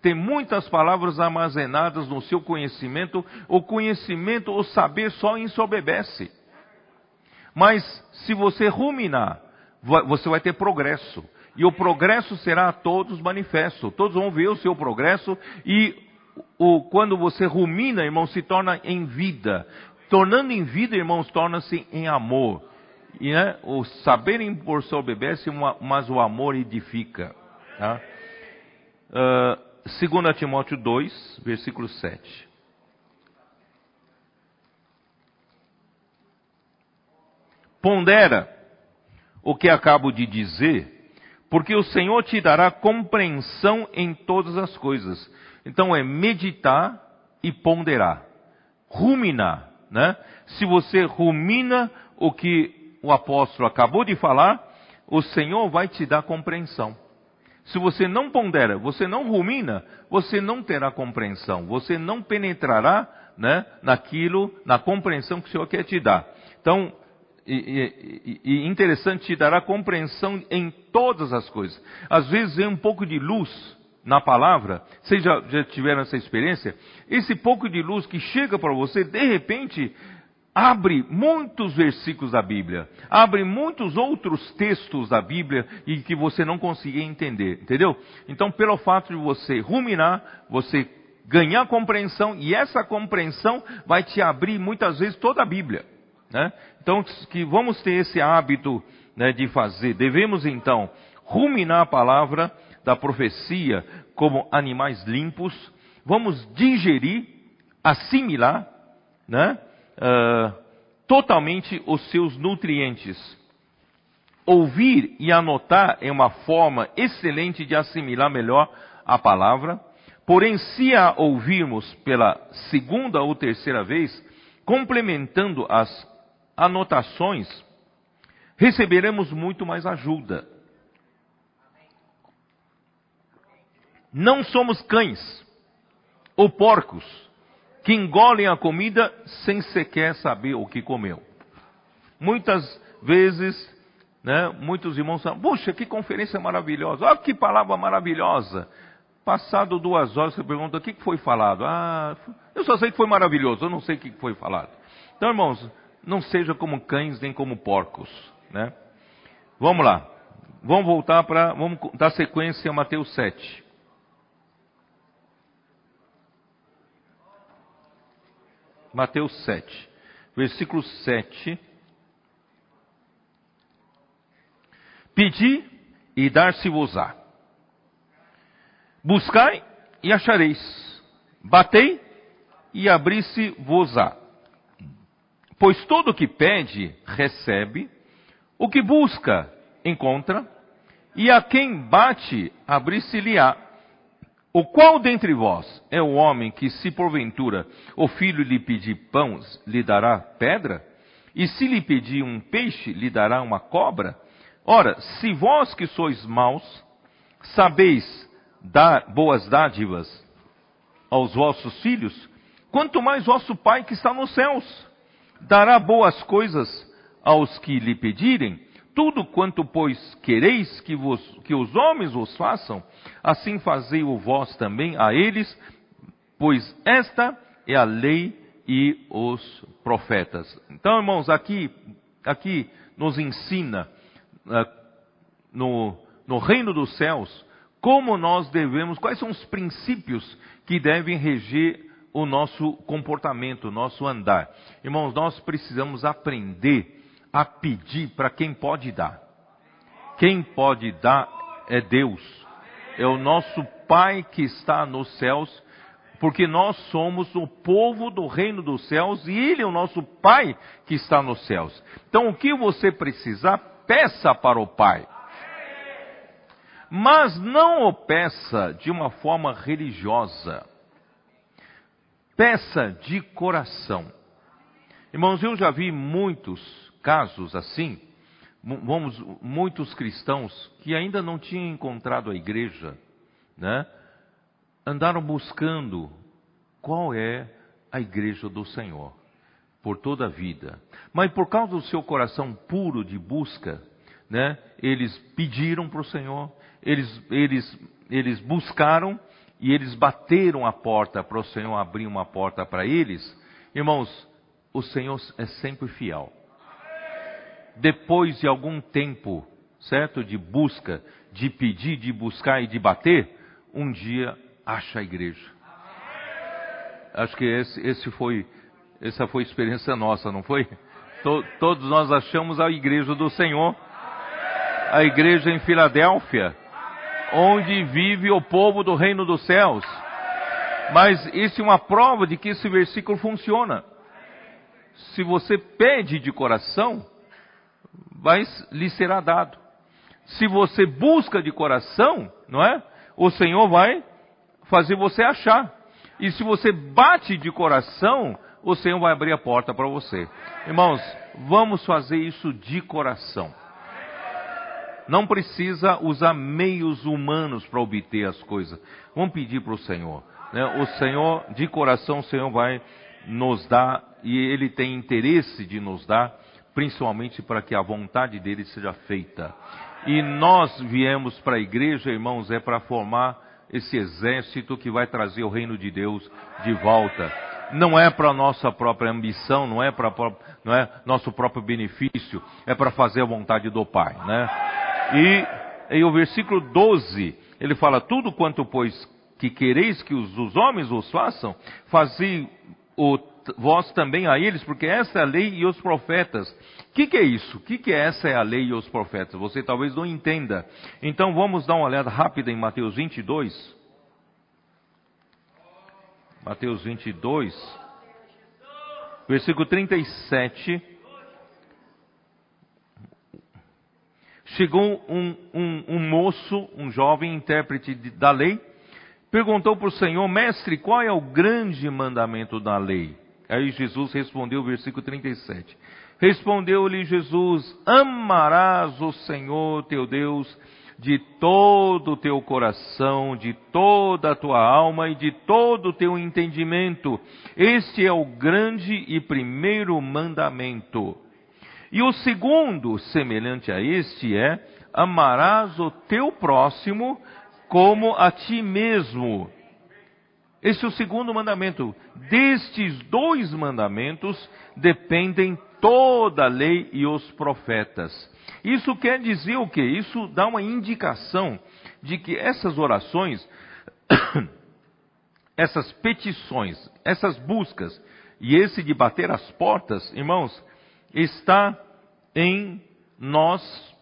ter muitas palavras armazenadas no seu conhecimento, o conhecimento, o saber só ensoberbece. Mas se você ruminar, você vai ter progresso e o progresso será a todos manifesto. Todos vão ver o seu progresso e o, quando você rumina, irmão, se torna em vida. Tornando em vida, irmãos, torna-se em amor. E né, o saber impor bebê, mas o amor edifica. Tá? Uh, 2 Timóteo 2, versículo 7. Pondera o que acabo de dizer, porque o Senhor te dará compreensão em todas as coisas. Então é meditar e ponderar, ruminar, né? Se você rumina o que o apóstolo acabou de falar, o Senhor vai te dar compreensão. Se você não pondera, você não rumina, você não terá compreensão, você não penetrará né, naquilo, na compreensão que o Senhor quer te dar. Então, e, e, e interessante, te dará compreensão em todas as coisas. Às vezes vem um pouco de luz na palavra, vocês já, já tiveram essa experiência? Esse pouco de luz que chega para você, de repente, abre muitos versículos da Bíblia, abre muitos outros textos da Bíblia e que você não conseguia entender, entendeu? Então, pelo fato de você ruminar, você ganhar compreensão e essa compreensão vai te abrir muitas vezes toda a Bíblia, né? Então, que vamos ter esse hábito né, de fazer. Devemos então ruminar a palavra da profecia como animais limpos. Vamos digerir, assimilar, né? Totalmente os seus nutrientes. Ouvir e anotar é uma forma excelente de assimilar melhor a palavra. Porém, se a ouvirmos pela segunda ou terceira vez, complementando as anotações, receberemos muito mais ajuda. Não somos cães ou porcos que engolem a comida sem sequer saber o que comeu. Muitas vezes, né, muitos irmãos falam, puxa, que conferência maravilhosa, olha que palavra maravilhosa. Passado duas horas, você pergunta, o que foi falado? Ah, eu só sei que foi maravilhoso, eu não sei o que foi falado. Então, irmãos, não seja como cães nem como porcos, né? Vamos lá. Vamos voltar para, vamos dar sequência a Mateus 7. Mateus 7, versículo 7. Pedi e dar-se-vos-á. Buscai e achareis. Batei e abri-se-vos-á. Pois todo o que pede, recebe. O que busca, encontra. E a quem bate, abri-se-lhe-á. O qual dentre vós é o homem que, se porventura o filho lhe pedir pães, lhe dará pedra? E se lhe pedir um peixe, lhe dará uma cobra? Ora, se vós que sois maus, sabeis dar boas dádivas aos vossos filhos, quanto mais vosso Pai que está nos céus dará boas coisas aos que lhe pedirem. Tudo quanto, pois, quereis que, vos, que os homens vos façam, assim fazei-o vós também a eles, pois esta é a lei e os profetas. Então, irmãos, aqui, aqui nos ensina uh, no, no reino dos céus como nós devemos, quais são os princípios que devem reger o nosso comportamento, o nosso andar. Irmãos, nós precisamos aprender a pedir para quem pode dar. Quem pode dar é Deus. É o nosso Pai que está nos céus, porque nós somos o povo do reino dos céus e Ele é o nosso Pai que está nos céus. Então, o que você precisar, peça para o Pai. Mas não o peça de uma forma religiosa. Peça de coração. Irmãos, eu já vi muitos casos assim, vamos, muitos cristãos que ainda não tinham encontrado a igreja, né, andaram buscando qual é a igreja do Senhor por toda a vida. Mas por causa do seu coração puro de busca, né, eles pediram para o Senhor, eles, eles, eles buscaram e eles bateram a porta para o Senhor abrir uma porta para eles. Irmãos, o Senhor é sempre fiel depois de algum tempo, certo? De busca, de pedir, de buscar e de bater, um dia acha a igreja. Acho que esse, esse foi, essa foi a experiência nossa, não foi? To, todos nós achamos a igreja do Senhor, a igreja em Filadélfia, onde vive o povo do reino dos céus. Mas isso é uma prova de que esse versículo funciona. Se você pede de coração, vai lhe será dado. Se você busca de coração, não é? O Senhor vai fazer você achar. E se você bate de coração, o Senhor vai abrir a porta para você. Irmãos, vamos fazer isso de coração. Não precisa usar meios humanos para obter as coisas. Vamos pedir para o Senhor. Né? O Senhor, de coração, o Senhor vai nos dar, e Ele tem interesse de nos dar, principalmente para que a vontade dele seja feita. E nós viemos para a igreja, irmãos, é para formar esse exército que vai trazer o reino de Deus de volta. Não é para nossa própria ambição, não é para não é nosso próprio benefício, é para fazer a vontade do Pai, né? E, e o versículo 12, ele fala: Tudo quanto, pois, que quereis que os, os homens os façam, fazei o, vós também a eles, porque essa é a lei e os profetas. O que, que, é isso? O que, que é essa é a lei e os profetas? Você talvez não entenda. Então vamos dar uma olhada rápida em Mateus 22. Mateus 22, versículo 37. Chegou um, um, um moço, um jovem intérprete da lei, perguntou para o Senhor, mestre, qual é o grande mandamento da lei? Aí Jesus respondeu, versículo 37. Respondeu-lhe Jesus: Amarás o Senhor teu Deus de todo o teu coração, de toda a tua alma e de todo o teu entendimento. Este é o grande e primeiro mandamento. E o segundo, semelhante a este, é: amarás o teu próximo como a ti mesmo. Esse é o segundo mandamento. Destes dois mandamentos dependem toda a lei e os profetas. Isso quer dizer o quê? Isso dá uma indicação de que essas orações, [COUGHS] essas petições, essas buscas e esse de bater as portas, irmãos, está em nós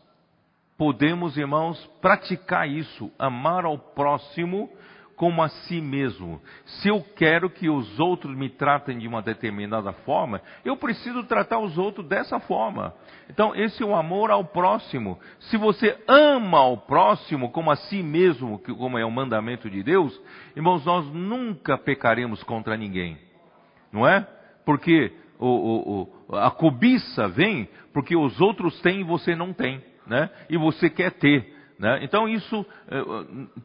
podemos, irmãos, praticar isso, amar ao próximo como a si mesmo. Se eu quero que os outros me tratem de uma determinada forma, eu preciso tratar os outros dessa forma. Então, esse é o amor ao próximo. Se você ama ao próximo como a si mesmo, como é o mandamento de Deus, irmãos, nós nunca pecaremos contra ninguém. Não é? Porque o, o, o, a cobiça vem porque os outros têm e você não tem, né? E você quer ter. Né? Então isso eh,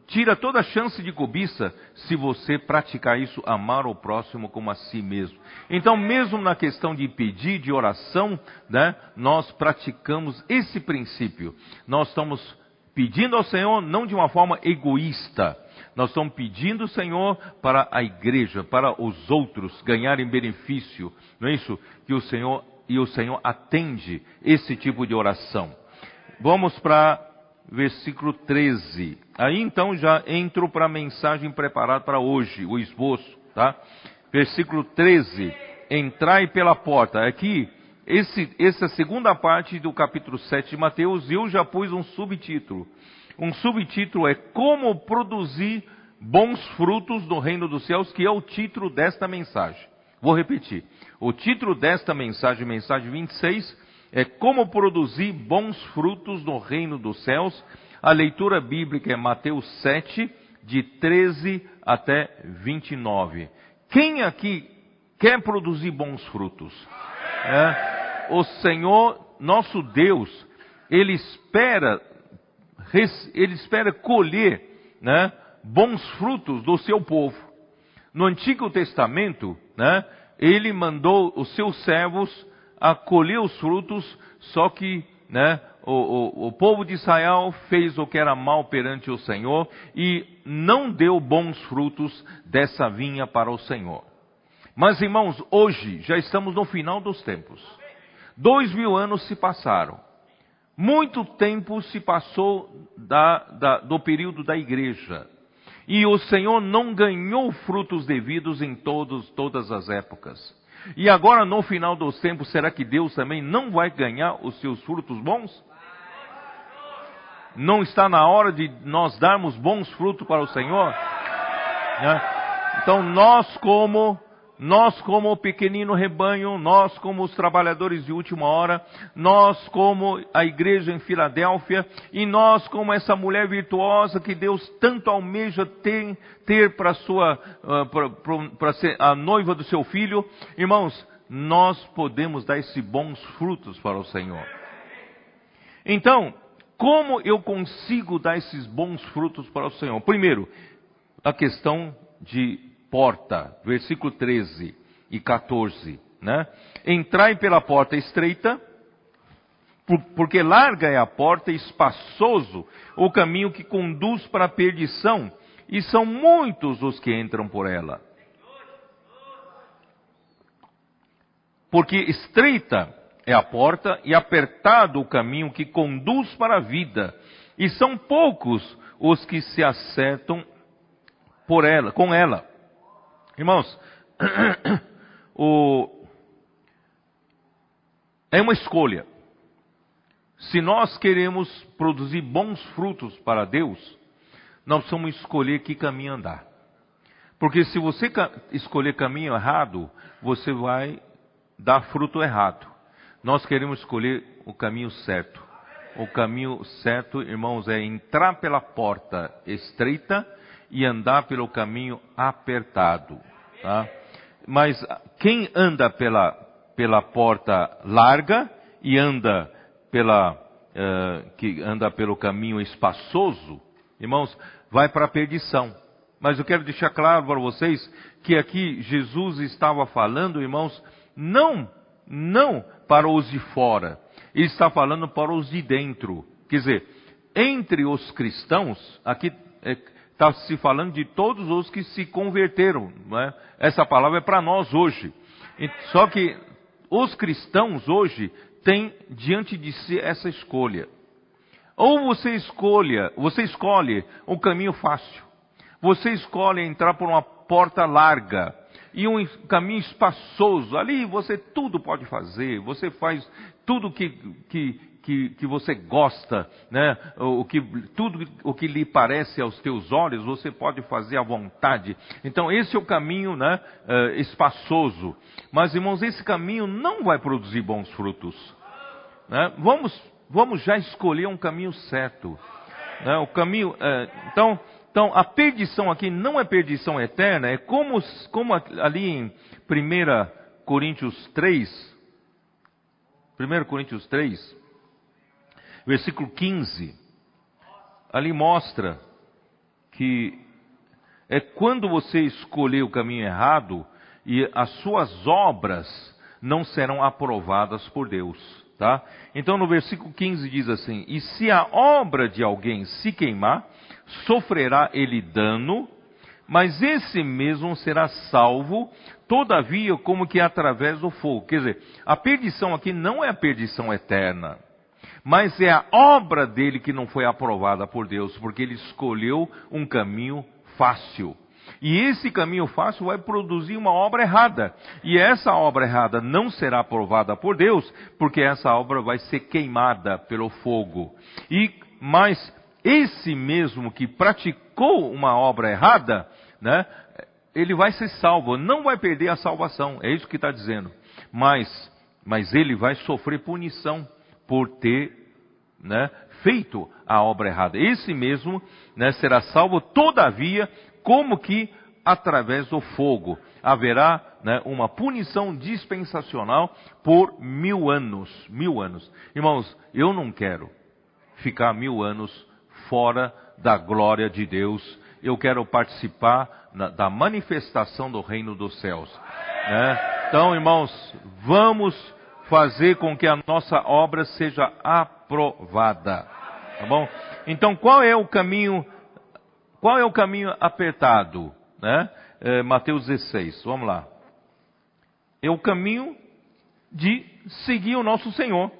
tira toda a chance de cobiça se você praticar isso, amar o próximo como a si mesmo. Então, mesmo na questão de pedir, de oração, né, nós praticamos esse princípio. Nós estamos pedindo ao Senhor não de uma forma egoísta. Nós estamos pedindo ao Senhor para a igreja, para os outros ganharem benefício. Não é isso? Que o Senhor e o Senhor atende esse tipo de oração. Vamos para versículo 13. Aí então já entro para a mensagem preparada para hoje, o esboço, tá? Versículo 13. Entrai pela porta. Aqui, esse, essa segunda parte do capítulo 7 de Mateus, eu já pus um subtítulo. Um subtítulo é Como produzir bons frutos no reino dos céus, que é o título desta mensagem. Vou repetir. O título desta mensagem, mensagem 26, é como produzir bons frutos no reino dos céus. A leitura bíblica é Mateus 7, de 13 até 29. Quem aqui quer produzir bons frutos? É, o Senhor, nosso Deus, Ele espera, Ele espera colher né, bons frutos do seu povo. No Antigo Testamento, né, Ele mandou os seus servos a colher os frutos, só que né, o, o, o, povo de Israel fez o que era mal perante o Senhor e não deu bons frutos dessa vinha para o Senhor. Mas irmãos, hoje já estamos no final dos tempos. Dois mil anos se passaram. Muito tempo se passou da, da, do período da igreja. E o Senhor não ganhou frutos devidos em todos, todas as épocas. E agora, no final dos tempos, será que Deus também não vai ganhar os seus frutos bons? Não está na hora de nós darmos bons frutos para o Senhor? Né? Então nós como nós como o pequenino rebanho, nós como os trabalhadores de última hora, nós como a igreja em Filadélfia e nós como essa mulher virtuosa que Deus tanto almeja ter, ter para sua uh, para ser a noiva do seu filho, irmãos, nós podemos dar esses bons frutos para o Senhor. Então, como eu consigo dar esses bons frutos para o Senhor? Primeiro, a questão de porta, versículo 13 e 14, né? Entrai pela porta estreita, porque larga é a porta e espaçoso o caminho que conduz para a perdição, e são muitos os que entram por ela. Porque estreita é a porta e apertado o caminho que conduz para a vida, e são poucos os que se acertam por ela, com ela. Irmãos, [CLEARS THROAT] o, é uma escolha. Se nós queremos produzir bons frutos para Deus, nós precisamos escolher que caminho andar. Porque se você escolher caminho errado, você vai dar fruto errado. Nós queremos escolher o caminho certo. O caminho certo, irmãos, é entrar pela porta estreita e andar pelo caminho apertado. Tá? Mas quem anda pela, pela porta larga e anda pela uh, que anda pelo caminho espaçoso, irmãos, vai para a perdição. Mas eu quero deixar claro para vocês que aqui Jesus estava falando, irmãos, não, não para os de fora. Ele está falando para os de dentro. Quer dizer, entre os cristãos, aqui é, está se falando de todos os que se converteram. É? Essa palavra é para nós hoje. Só que os cristãos hoje têm diante de si essa escolha. Ou você escolha, você escolhe um caminho fácil. Você escolhe entrar por uma porta larga e um caminho espaçoso. Ali você tudo pode fazer. Você faz tudo que, que, que, que você gosta, né? o que, tudo o que lhe parece aos teus olhos, você pode fazer à vontade. Então, esse é o caminho né? Uh, espaçoso. Mas, irmãos, esse caminho não vai produzir bons frutos. Né? Vamos, vamos já escolher um caminho certo. Né? O caminho. Uh, então, então, a perdição aqui não é perdição eterna, é como, como ali em 1 Coríntios 3, 1 Coríntios 3, versículo 15, ali mostra que é quando você escolher o caminho errado e as suas obras não serão aprovadas por Deus, tá? Então no versículo 15 diz assim: "E se a obra de alguém se queimar, sofrerá ele dano, mas esse mesmo será salvo, todavia como que através do fogo". Quer dizer, a perdição aqui não é a perdição eterna mas é a obra dele que não foi aprovada por Deus, porque ele escolheu um caminho fácil. E esse caminho fácil vai produzir uma obra errada. E essa obra errada não será aprovada por Deus, porque essa obra vai ser queimada pelo fogo. E mas esse mesmo que praticou uma obra errada, né, ele vai ser salvo, não vai perder a salvação. É isso que está dizendo. Mas, mas ele vai sofrer punição por ter né, feito a obra errada. Esse mesmo né, será salvo, todavia, como que através do fogo. Haverá né, uma punição dispensacional por mil anos. Mil anos. Irmãos, eu não quero ficar mil anos fora da glória de Deus. Eu quero participar na, da manifestação do reino dos céus. Né? Então, irmãos, vamos fazer com que a nossa obra seja aprovada. Tá bom? Então, qual é o caminho? Qual é o caminho apertado? Né? É, Mateus 16, vamos lá. É o caminho de seguir o nosso Senhor.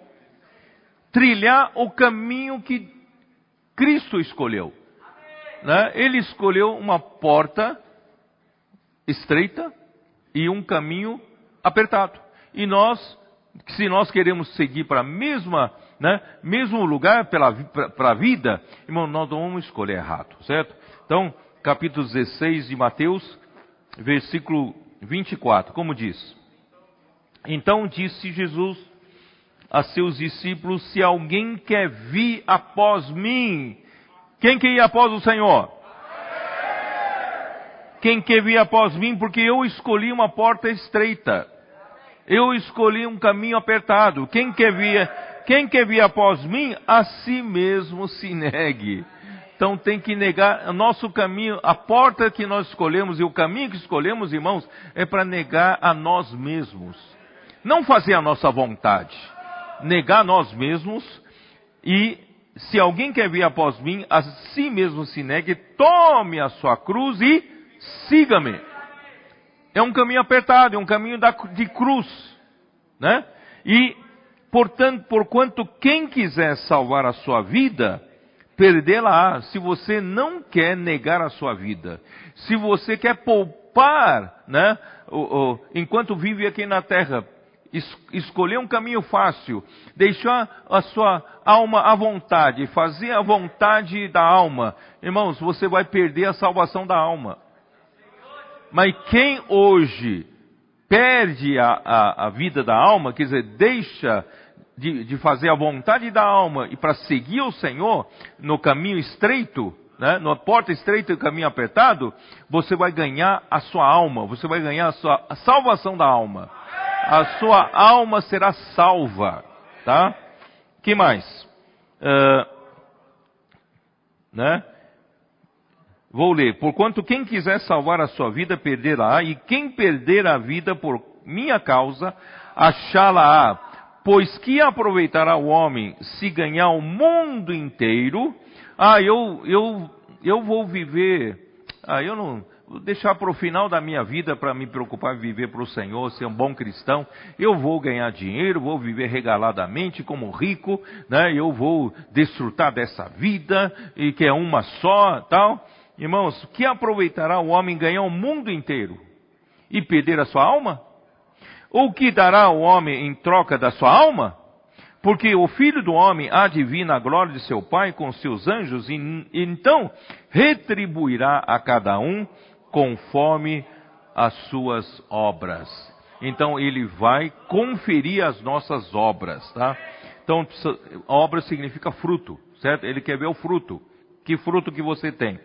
Trilhar o caminho que Cristo escolheu. Né? Ele escolheu uma porta estreita e um caminho apertado. E nós se nós queremos seguir para a mesma, né, mesmo lugar para a vida, irmão, nós não vamos escolher errado, certo? Então, capítulo 16 de Mateus, versículo 24, como diz? Então disse Jesus a seus discípulos: Se alguém quer vir após mim, quem quer ir após o Senhor? Quem quer vir após mim, porque eu escolhi uma porta estreita. Eu escolhi um caminho apertado. Quem quer vir, quem quer vir após mim, a si mesmo se negue. Então tem que negar nosso caminho, a porta que nós escolhemos e o caminho que escolhemos, irmãos, é para negar a nós mesmos. Não fazer a nossa vontade, negar nós mesmos e se alguém quer vir após mim, a si mesmo se negue, tome a sua cruz e siga-me. É um caminho apertado, é um caminho de cruz, né? E, portanto, porquanto quem quiser salvar a sua vida, perdê-la-á. Se você não quer negar a sua vida, se você quer poupar, né? O, o, enquanto vive aqui na terra, escolher um caminho fácil, deixar a sua alma à vontade, fazer a vontade da alma, irmãos, você vai perder a salvação da alma. Mas quem hoje perde a, a, a vida da alma, quer dizer, deixa de, de fazer a vontade da alma e para seguir o Senhor no caminho estreito, né, na porta estreita e caminho apertado, você vai ganhar a sua alma, você vai ganhar a sua a salvação da alma a sua alma será salva, tá? Que mais? Uh, né? Vou ler. Porquanto quem quiser salvar a sua vida, perderá, e quem perder a vida por minha causa, achá-la-á. Pois que aproveitará o homem se ganhar o mundo inteiro? Ah, eu, eu, eu vou viver. Ah, eu não, deixar para o final da minha vida para me preocupar em viver para o Senhor, ser um bom cristão. Eu vou ganhar dinheiro, vou viver regaladamente como rico, né? Eu vou desfrutar dessa vida e que é uma só, tal. Irmãos, que aproveitará o homem ganhar o mundo inteiro e perder a sua alma? Ou que dará o homem em troca da sua alma? Porque o filho do homem há de vir na glória de seu Pai com seus anjos, e então retribuirá a cada um conforme as suas obras. Então ele vai conferir as nossas obras, tá? Então obra significa fruto, certo? Ele quer ver o fruto. Que fruto que você tem?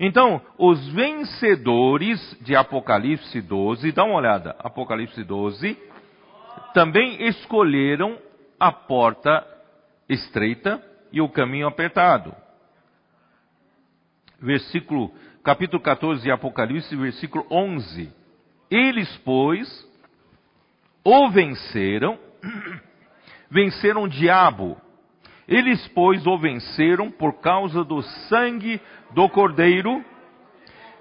Então, os vencedores de Apocalipse 12, dá uma olhada, Apocalipse 12, também escolheram a porta estreita e o caminho apertado. Versículo capítulo 14 de Apocalipse, versículo 11. Eles, pois, o venceram, [CLEARS THROAT] venceram o diabo. Eles, pois, o venceram por causa do sangue do Cordeiro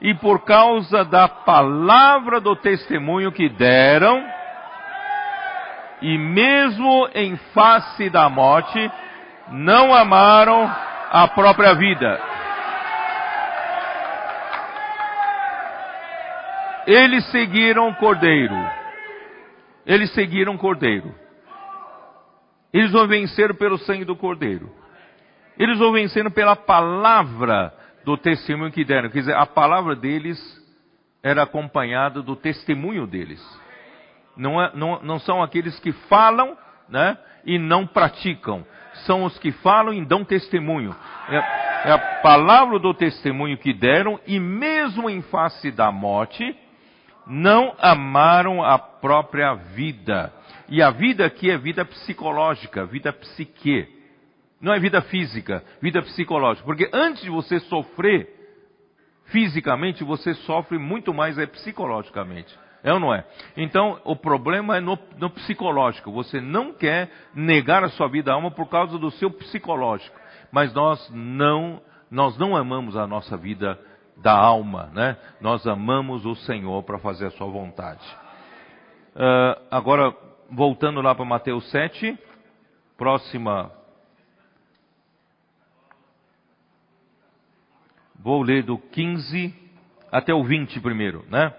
e por causa da palavra do testemunho que deram, e mesmo em face da morte, não amaram a própria vida. Eles seguiram o cordeiro. Eles seguiram o cordeiro. Eles o venceram pelo sangue do cordeiro. Eles o venceram pela palavra do testemunho que deram. Quer dizer, a palavra deles era acompanhada do testemunho deles. Não, é, não, não são aqueles que falam né, e não praticam. São os que falam e dão testemunho. É, é a palavra do testemunho que deram, e mesmo em face da morte, não amaram a própria vida. E a vida aqui é vida psicológica, vida psique. Não é vida física, vida psicológica. Porque antes de você sofrer fisicamente, você sofre muito mais é psicologicamente. É ou não é? Então, o problema é no, no psicológico. Você não quer negar a sua vida à alma por causa do seu psicológico. Mas nós não, nós não amamos a nossa vida da alma, né? Nós amamos o Senhor para fazer a sua vontade. Uh, agora, voltando lá para Mateus 7, próxima. Vou ler do 15 até o 20 primeiro, né?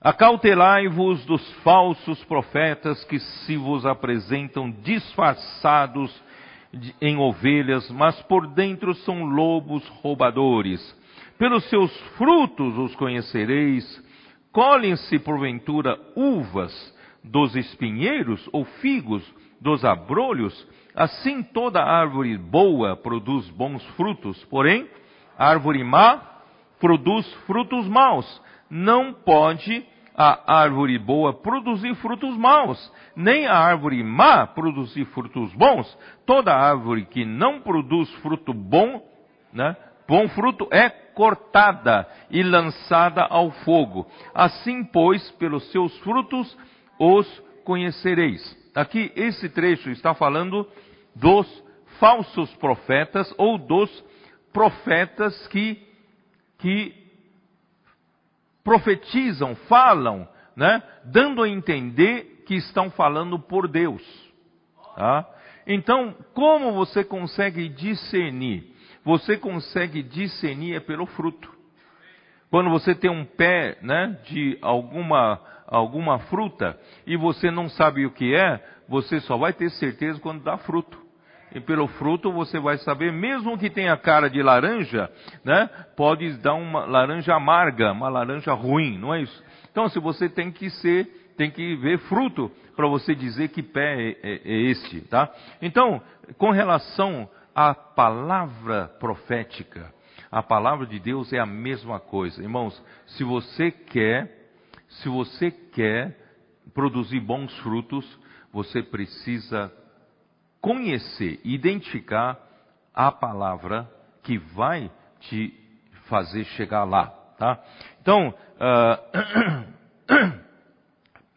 Acautelai-vos dos falsos profetas que se vos apresentam disfarçados em ovelhas, mas por dentro são lobos roubadores. Pelos seus frutos os conhecereis. Colhem-se porventura uvas dos espinheiros ou figos dos abrolhos? Assim toda árvore boa produz bons frutos, porém, árvore má produz frutos maus. Não pode a árvore boa produzir frutos maus, nem a árvore má produzir frutos bons. Toda árvore que não produz fruto bom, né, bom fruto é cortada e lançada ao fogo. Assim, pois, pelos seus frutos os conhecereis. Aqui esse trecho está falando dos falsos profetas ou dos profetas que que profetizam, falam, né, dando a entender que estão falando por Deus. Tá? Então, como você consegue discernir? Você consegue discernir é pelo fruto. Quando você tem um pé né, de alguma, alguma fruta e você não sabe o que é, você só vai ter certeza quando dá fruto e pelo fruto você vai saber, mesmo que tenha cara de laranja, né? Pode dar uma laranja amarga, uma laranja ruim, não é isso? Então, se você tem que ser, tem que ver fruto para você dizer que pé é, é, é este, tá? Então, com relação à palavra profética, a palavra de Deus é a mesma coisa, irmãos. Se você quer, se você quer produzir bons frutos, você precisa conhecer, identificar a palavra que vai te fazer chegar lá, tá? Então, uh, ah, [CLEARS THROAT]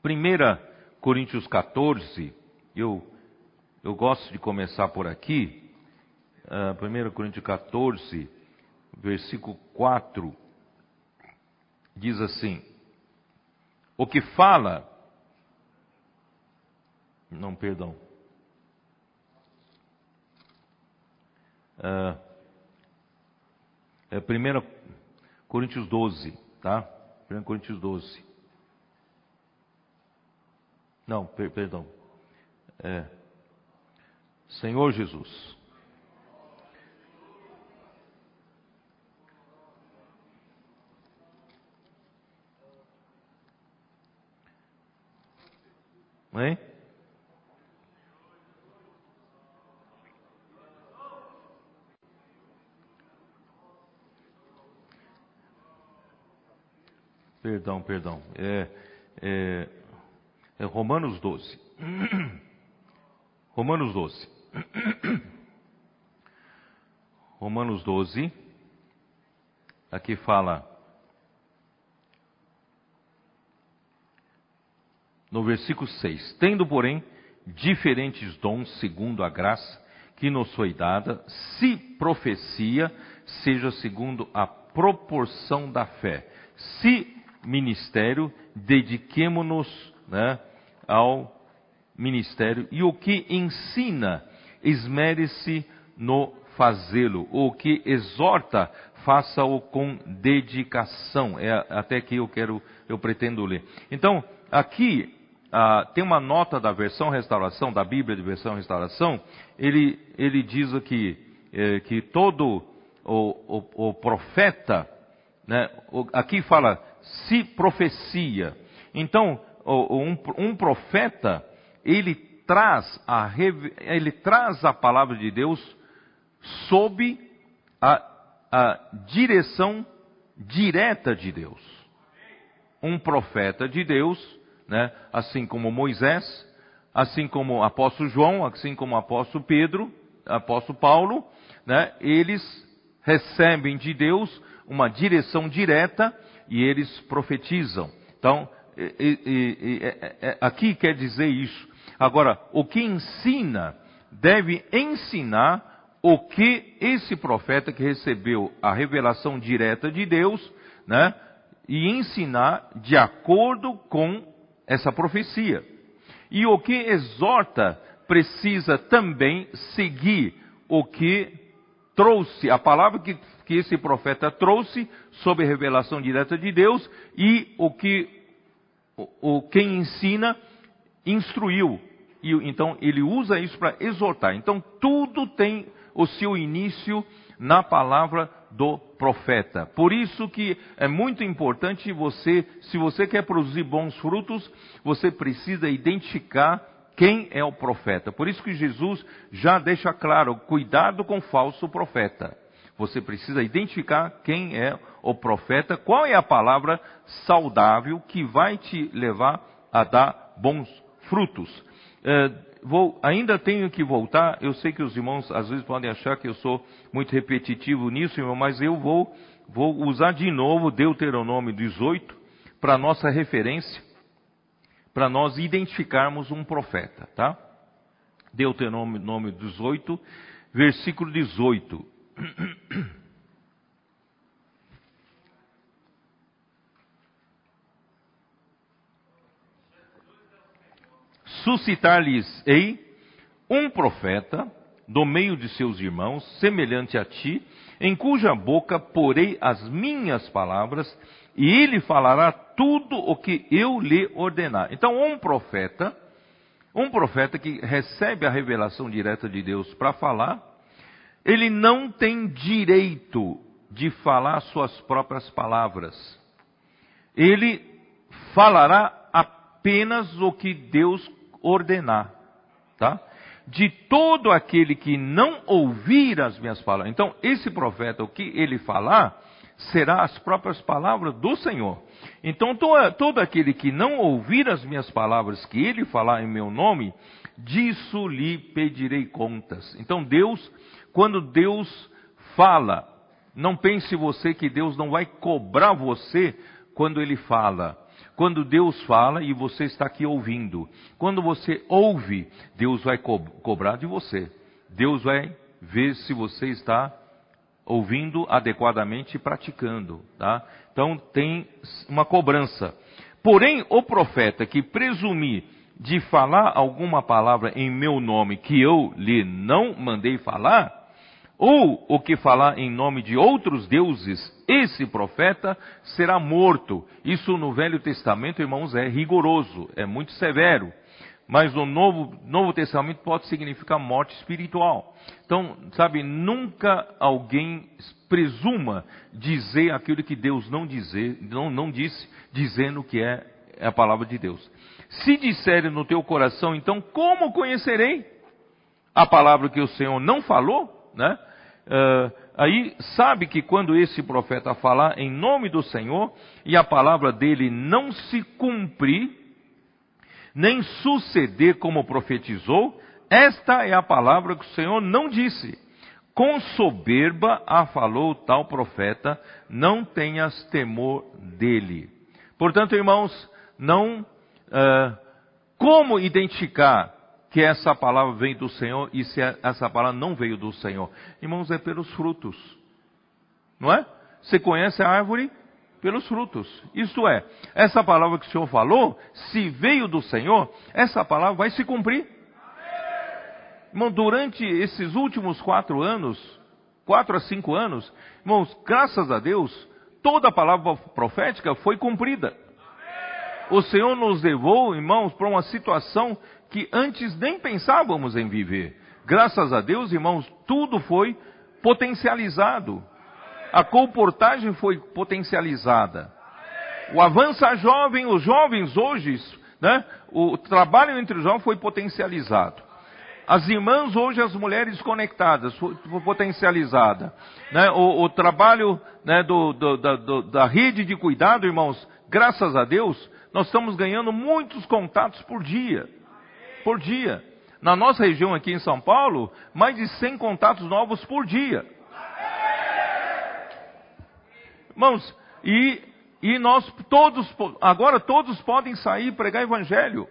1 Coríntios 14, eu, eu gosto de começar por aqui, uh, ah, 1 Coríntios 14, versículo 4, diz assim, o que fala, não, perdão, Uh, é 1 Coríntios 12, tá? 1 Coríntios 12. Não, per, perdão. É, Senhor Jesus. Hein? Perdão, perdão. É, é, é Romanos 12. Romanos 12. Romanos 12. Aqui fala. No versículo 6: Tendo, porém, diferentes dons segundo a graça que nos foi dada, se profecia, seja segundo a proporção da fé. Se ministério, dediquemo-nos né, ao ministério e o que ensina, esmere-se no fazê-lo, o que exorta, faça-o com dedicação. É até que eu quero, eu pretendo ler. Então, aqui ah, tem uma nota da versão restauração, da Bíblia de versão restauração, ele, ele diz aqui eh, que todo o, o, o profeta, né, o, aqui fala se profecia. Então, um, um profeta, ele traz, a, ele traz a palavra de Deus sob a, a direção direta de Deus. Um profeta de Deus, né, assim como Moisés, assim como apóstolo João, assim como apóstolo Pedro, apóstolo Paulo, né, eles recebem de Deus uma direção direta e eles profetizam. Então, e, e, e, é, é, aqui quer dizer isso. Agora, o que ensina, deve ensinar o que esse profeta que recebeu a revelação direta de Deus, né, e ensinar de acordo com essa profecia. E o que exorta precisa também seguir o que trouxe, a palavra que que esse profeta trouxe sob revelação direta de Deus e o que o quem ensina instruiu. E então ele usa isso para exortar. Então tudo tem o seu início na palavra do profeta. Por isso que é muito importante você, se você quer produzir bons frutos, você precisa identificar quem é o profeta. Por isso que Jesus já deixa claro, cuidado com falso profeta. Você precisa identificar quem é o profeta, qual é a palavra saudável que vai te levar a dar bons frutos. É, vou, ainda tenho que voltar, eu sei que os irmãos às vezes podem achar que eu sou muito repetitivo nisso, irmão, mas eu vou, vou usar de novo Deuteronômio 18 para nossa referência, para nós identificarmos um profeta, tá? Deuteronômio 18, versículo 18. [CLEARS THROAT] Suscitar-lhes-ei um profeta do meio de seus irmãos, semelhante a ti, em cuja boca porei as minhas palavras, e ele falará tudo o que eu lhe ordenar. Então, um profeta, um profeta que recebe a revelação direta de Deus para falar, ele não tem direito de falar suas próprias palavras. Ele falará apenas o que Deus ordenar, tá? De todo aquele que não ouvir as minhas palavras. Então, esse profeta, o que ele falar, será as próprias palavras do Senhor. Então, todo aquele que não ouvir as minhas palavras que ele falar em meu nome, disso lhe pedirei contas. Então, Deus quando Deus fala, não pense você que Deus não vai cobrar você quando Ele fala. Quando Deus fala e você está aqui ouvindo. Quando você ouve, Deus vai co cobrar de você. Deus vai ver se você está ouvindo adequadamente e praticando. Tá? Então tem uma cobrança. Porém, o profeta que presumir de falar alguma palavra em meu nome que eu lhe não mandei falar, ou o que falar em nome de outros deuses, esse profeta será morto. Isso no Velho Testamento, irmãos, é rigoroso, é muito severo. Mas no Novo, Novo Testamento pode significar morte espiritual. Então, sabe, nunca alguém presuma dizer aquilo que Deus não, dizer, não, não disse, dizendo que é, é a palavra de Deus. Se disserem no teu coração, então como conhecerei a palavra que o Senhor não falou? né? Uh, aí sabe que quando esse profeta falar em nome do Senhor e a palavra dele não se cumprir, nem suceder como profetizou, esta é a palavra que o Senhor não disse. Com soberba a falou tal profeta, não tenhas temor dele. Portanto, irmãos, não uh, como identificar que essa palavra vem do Senhor e se essa palavra não veio do Senhor. Irmãos, é pelos frutos. Não é? Você conhece a árvore pelos frutos. Isto é, essa palavra que o Senhor falou, se veio do Senhor, essa palavra vai se cumprir. Irmão, durante esses últimos quatro anos, quatro a cinco anos, irmãos, graças a Deus, toda a palavra profética foi cumprida. O Senhor nos levou, irmãos, para uma situação que antes nem pensávamos em viver. Graças a Deus, irmãos, tudo foi potencializado. A comportagem foi potencializada. O avança jovem, os jovens hoje, né, o trabalho entre os jovens foi potencializado. As irmãs hoje, as mulheres conectadas, foi, potencializada. Né, o, o, trabalho né, do, do, do, da rede de cuidado, irmãos, graças a Deus, nós estamos ganhando muitos contatos por dia por dia. Na nossa região aqui em São Paulo, mais de 100 contatos novos por dia. Irmãos, e, e nós todos, agora todos podem sair e pregar evangelho.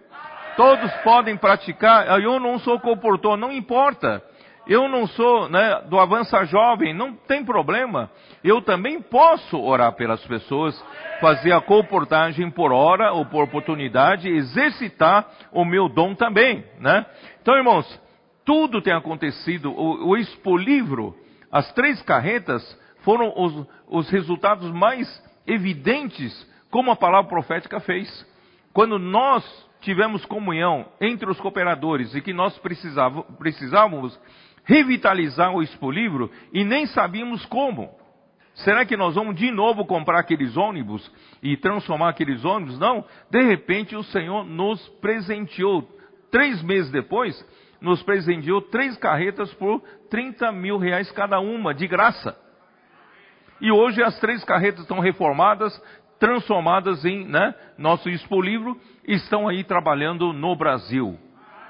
Todos podem praticar. Eu não sou comportor, não importa. Eu não sou né, do avança jovem, não tem problema. Eu também posso orar pelas pessoas, fazer a comportagem por hora ou por oportunidade, exercitar o meu dom também, né? Então, irmãos, tudo tem acontecido. O, o Expo Livro, as três carretas, foram os, os resultados mais evidentes como a palavra profética fez. quando nós tivemos comunhão entre os cooperadores e que nós precisávamos revitalizar o Expo Livro e nem sabíamos como. Será que nós vamos de novo comprar aqueles ônibus e transformar aqueles ônibus? Não. De repente o Senhor nos presenteou. Três meses depois, nos presenteou três carretas por 30 mil reais cada uma, de graça. E hoje as três carretas estão reformadas, transformadas em né, nosso Expo Livro, estão aí trabalhando no Brasil.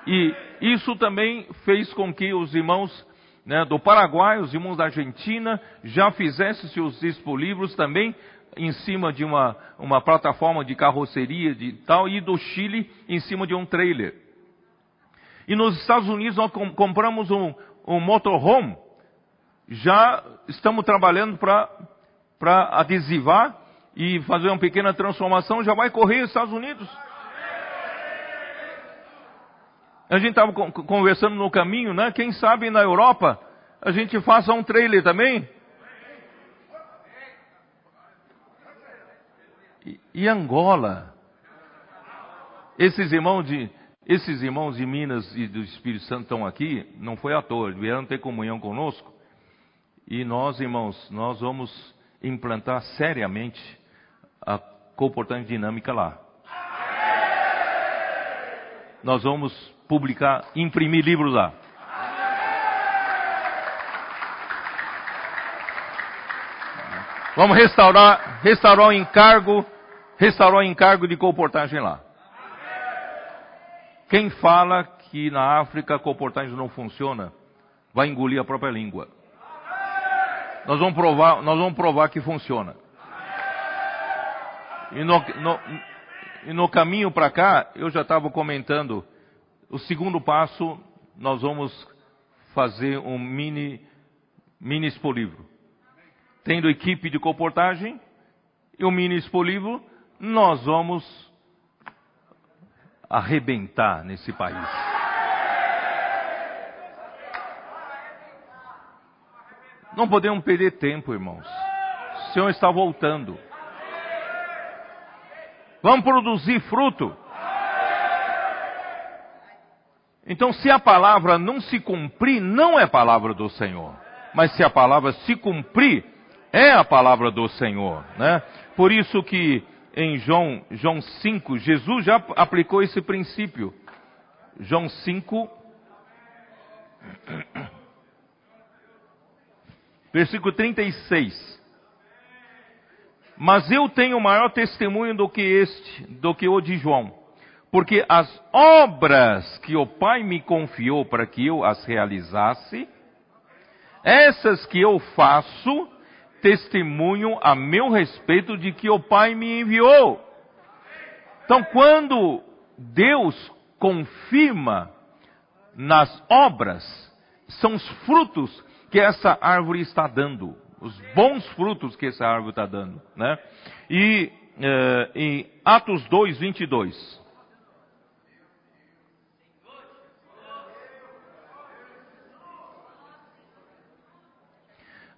E isso também fez com que os irmãos né, do Paraguai, os irmãos da Argentina, já fizessem seus Livros também em cima de uma, uma plataforma de carroceria de tal, e do Chile em cima de um trailer. E nos Estados Unidos nós compramos um, um motorhome, já estamos trabalhando para adesivar e fazer uma pequena transformação, já vai correr nos Estados Unidos. A gente estava conversando no caminho, né? Quem sabe na Europa a gente faça um trailer também? E, e Angola? Esses irmãos de esses irmãos de Minas e do Espírito Santo estão aqui, não foi à toa, vieram ter comunhão conosco. E nós, irmãos, nós vamos implantar seriamente a comportante dinâmica lá. Nós vamos publicar, imprimir livros lá. Vamos restaurar, restaurar o encargo, restaurar o encargo de comportagem lá. Quem fala que na África a comportagem não funciona, vai engolir a própria língua. Nós vamos provar, nós vamos provar que funciona. E no, no, e no caminho para cá, eu já estava comentando, o segundo passo, nós vamos fazer um mini, mini expolivro. Tendo equipe de comportagem e um mini expolivro, nós vamos arrebentar nesse país. Não podemos perder tempo, irmãos. O Senhor está voltando. Vamos produzir fruto. Então, se a palavra não se cumprir, não é palavra do Senhor. Mas se a palavra se cumprir, é a palavra do Senhor, né? Por isso que em João, João 5, Jesus já aplicou esse princípio. João 5, versículo 36. Mas eu tenho maior testemunho do que este, do que o de João, porque as obras que o Pai me confiou para que eu as realizasse, essas que eu faço, testemunho a meu respeito de que o Pai me enviou. Então, quando Deus confirma nas obras, são os frutos que essa árvore está dando, os bons frutos que essa árvore está dando, né? E uh, em Atos 2, 22,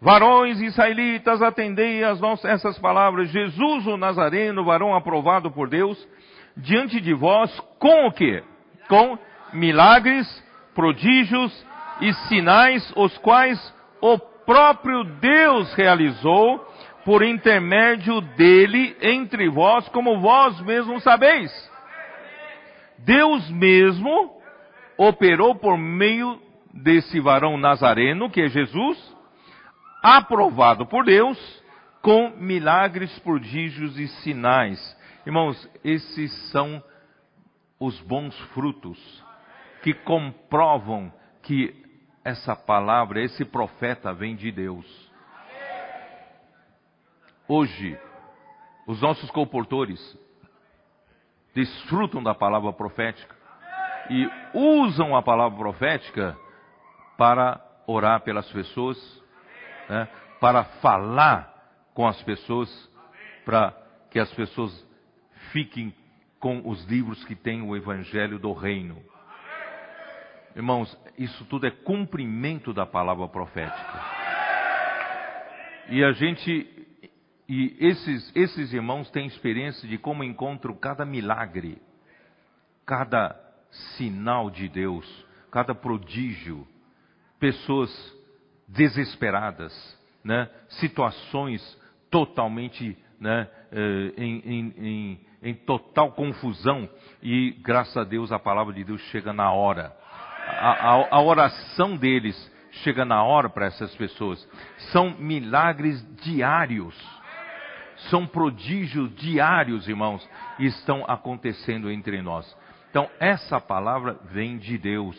Varões israelitas, atendei as nossas, essas palavras. Jesus o Nazareno, varão aprovado por Deus, diante de vós, com o quê? Com milagres, prodígios e sinais, os quais o próprio Deus realizou por intermédio dele entre vós, como vós mesmos sabeis. Deus mesmo operou por meio desse varão nazareno, que é Jesus, aprovado por Deus com milagres, prodígios e sinais. Irmãos, esses são os bons frutos que comprovam que essa palavra, esse profeta vem de Deus. Hoje, os nossos comportores desfrutam da palavra profética e usam a palavra profética para orar pelas pessoas, né, para falar com as pessoas, para que as pessoas fiquem com os livros que têm o Evangelho do Reino. Irmãos, isso tudo é cumprimento da palavra profética. E a gente E esses, esses irmãos têm experiência de como encontram cada milagre, cada sinal de Deus, cada prodígio, pessoas desesperadas, né? situações totalmente né? Eh, em, em, em, em total confusão, e graças a Deus a palavra de Deus chega na hora. A, a, a oração deles chega na hora para essas pessoas. São milagres diários são prodígios diários, irmãos, e estão acontecendo entre nós. Então, essa palavra vem de Deus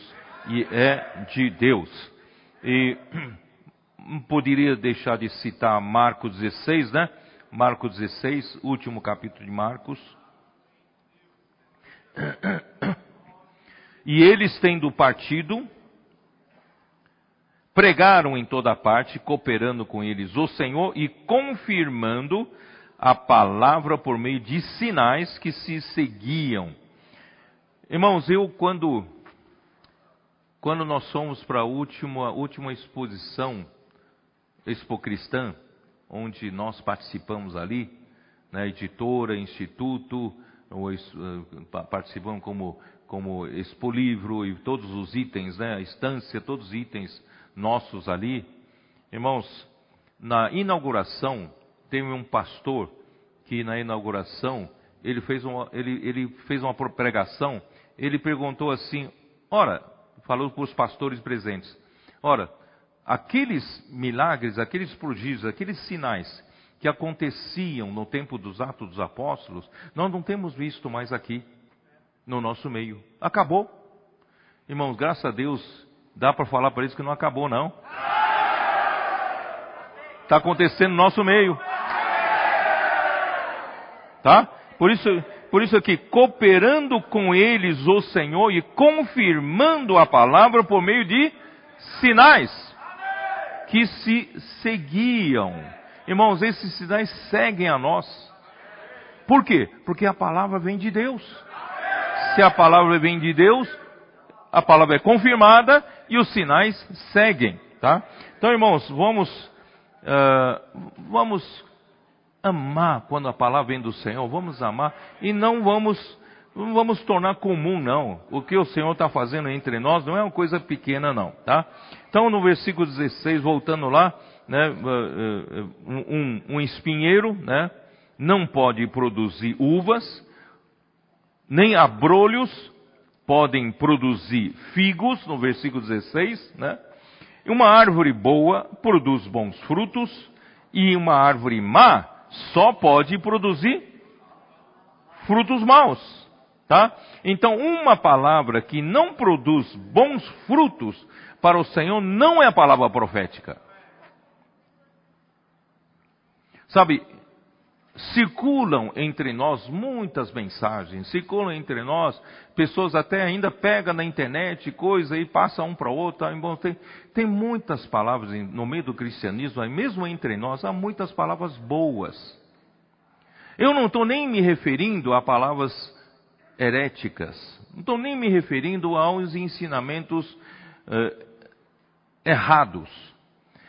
e é de Deus. E [CLEARS THROAT] poderia deixar de citar Marcos 16, né? Marcos 16, último capítulo de Marcos. E eles tendo partido, pregaram em toda parte, cooperando com eles o Senhor e confirmando a palavra por meio de sinais que se seguiam. Irmãos, eu quando quando nós fomos para a última, última exposição Expo Cristã, onde nós participamos ali, né, editora, instituto, eh, participamos como, como Expo Livro e todos os itens, né, a estância, todos os itens nossos ali. Irmãos, na inauguração Teve um pastor que na inauguração ele fez uma, ele, ele fez uma pregação. Ele perguntou assim: Ora, falou para os pastores presentes: Ora, aqueles milagres, aqueles prodígios, aqueles sinais que aconteciam no tempo dos Atos dos Apóstolos, nós não temos visto mais aqui no nosso meio. Acabou. Irmãos, graças a Deus, dá para falar para eles que não acabou, não. Está acontecendo no nosso meio. Tá? Por isso, por isso aqui, cooperando com eles o Senhor e confirmando a palavra por meio de sinais que se seguiam. Irmãos, esses sinais seguem a nós. Por quê? Porque a palavra vem de Deus. Se a palavra vem de Deus, a palavra é confirmada e os sinais seguem, tá? Então, irmãos, vamos uh, vamos amar quando a palavra vem do Senhor, vamos amar e não vamos, não vamos tornar comum, não. O que o Senhor está fazendo entre nós não é uma coisa pequena, não, tá? Então, no versículo 16, voltando lá, né, uh, uh, um, um espinheiro, né, não pode produzir uvas, nem abrolhos podem produzir figos, no versículo 16, né? Uma árvore boa produz bons frutos, e uma árvore má só pode produzir frutos maus, tá? Então, uma palavra que não produz bons frutos para o Senhor não é a palavra profética. Sabe, circulam entre nós muitas mensagens, circulam entre nós, pessoas até ainda pegam na internet coisa e passam um para o outro. Tem, tem muitas palavras no meio do cristianismo, mesmo entre nós, há muitas palavras boas. Eu não estou nem me referindo a palavras heréticas, não estou nem me referindo aos ensinamentos uh, errados.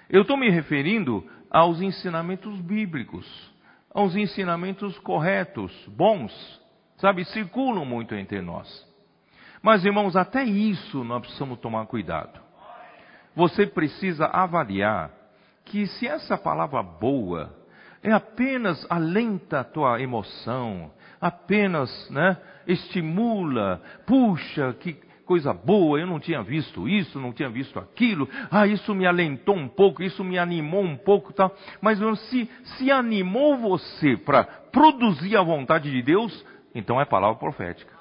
Eu estou me referindo aos ensinamentos bíblicos aos ensinamentos corretos, bons, sabe, circulam muito entre nós. Mas, irmãos, até isso nós precisamos tomar cuidado. Você precisa avaliar que se essa palavra boa é apenas alenta a tua emoção, apenas né, estimula, puxa, que coisa boa, eu não tinha visto isso, não tinha visto aquilo, ah, isso me alentou um pouco, isso me animou um pouco, tal. Mas se, se animou você para produzir a vontade de Deus, então é palavra profética.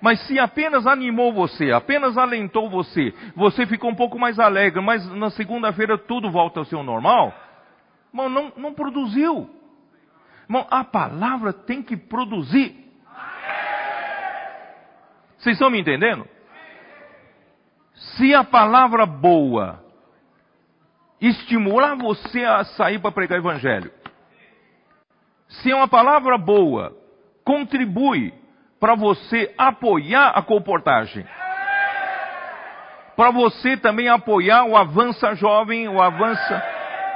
Mas se apenas animou você, apenas alentou você, você ficou um pouco mais alegre, mas na segunda-feira tudo volta ao seu normal, irmão, não, não produziu. Irmão, a palavra tem que produzir. Vocês estão me entendendo? Se a palavra boa estimular você a sair para pregar o evangelho, se uma palavra boa contribui para você apoiar a comportagem, para você também apoiar o avança jovem, o avança,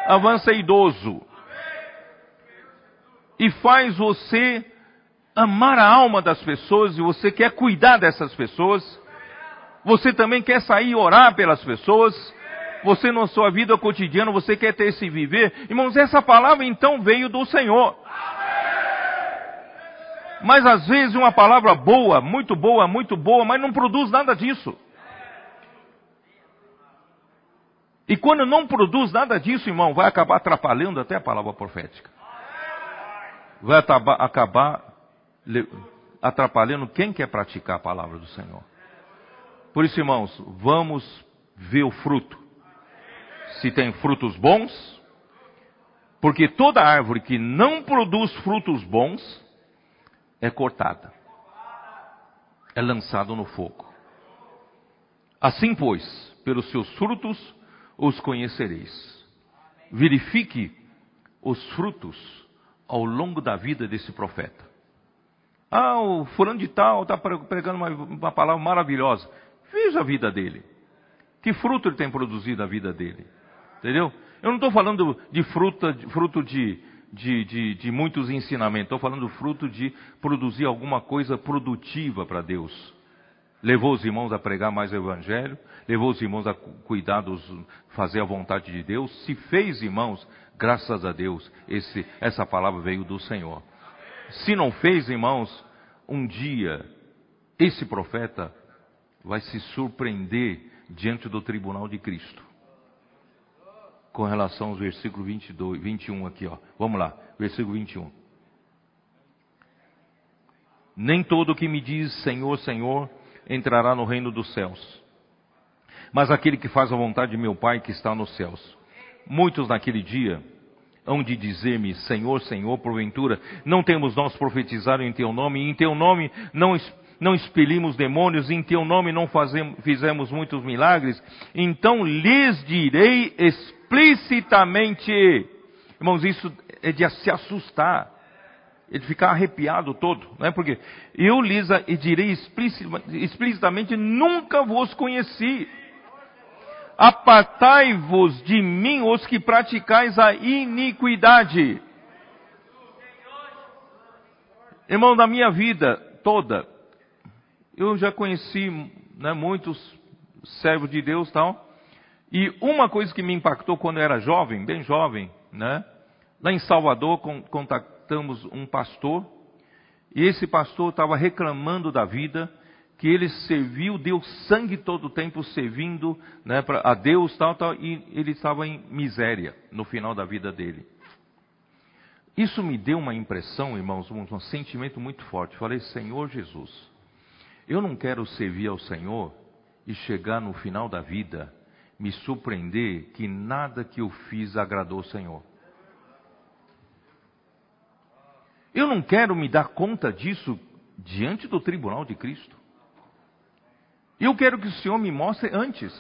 avança idoso. e faz você amar a alma das pessoas e você quer cuidar dessas pessoas. Você também quer sair e orar pelas pessoas. Você na sua vida cotidiana, você quer ter esse viver. Irmãos, essa palavra então veio do Senhor. Mas às vezes uma palavra boa, muito boa, muito boa, mas não produz nada disso. E quando não produz nada disso, irmão, vai acabar atrapalhando até a palavra profética. Vai acabar atrapalhando quem quer praticar a palavra do Senhor. Por isso, irmãos, vamos ver o fruto. Se tem frutos bons, porque toda árvore que não produz frutos bons é cortada, é lançado no fogo. Assim, pois, pelos seus frutos os conhecereis. Verifique os frutos ao longo da vida desse profeta. Ah, o fulano de tal está pregando uma, uma, palavra maravilhosa. Veja a vida dele. Que fruto ele tem produzido na vida dele. Entendeu? Eu não estou falando de fruta, fruto de, de, de, de muitos ensinamentos. Estou falando fruto de produzir alguma coisa produtiva para Deus. Levou os irmãos a pregar mais o Evangelho, levou os irmãos a cuidar dos, fazer a vontade de Deus. Se fez, irmãos, graças a Deus, esse, essa palavra veio do Senhor. Se não fez, irmãos, um dia esse profeta vai se surpreender diante do tribunal de Cristo. Com relação aos versículos 22, 21 aqui, ó. Vamos lá, versículo 21. Nem todo que me diz Senhor, Senhor entrará no reino dos céus, mas aquele que faz a vontade de meu Pai que está nos céus. Muitos naquele dia hão de dizer-me, Senhor, Senhor, porventura, não temos nós profetizado em teu nome, e em teu nome não, não expelimos demônios, em teu nome não fazemos, fizemos muitos milagres? Então lhes direi explicitamente, irmãos, isso é de se assustar, é de ficar arrepiado todo, não é? Porque eu lhes direi explicitamente, nunca vos conheci apartai-vos de mim os que praticais a iniquidade. Irmão, na minha vida toda, eu já conheci né, muitos servos de Deus tal, e uma coisa que me impactou quando eu era jovem, bem jovem, né, lá em Salvador contactamos um pastor, e esse pastor estava reclamando da vida, que ele serviu, deu sangue todo o tempo servindo né, pra, a Deus tal, tal, e ele estava em miséria no final da vida dele. Isso me deu uma impressão, irmãos, um, um sentimento muito forte. Falei, Senhor Jesus, eu não quero servir ao Senhor e chegar no final da vida me surpreender que nada que eu fiz agradou o Senhor. Eu não quero me dar conta disso diante do tribunal de Cristo. Eu quero que o Senhor me mostre antes.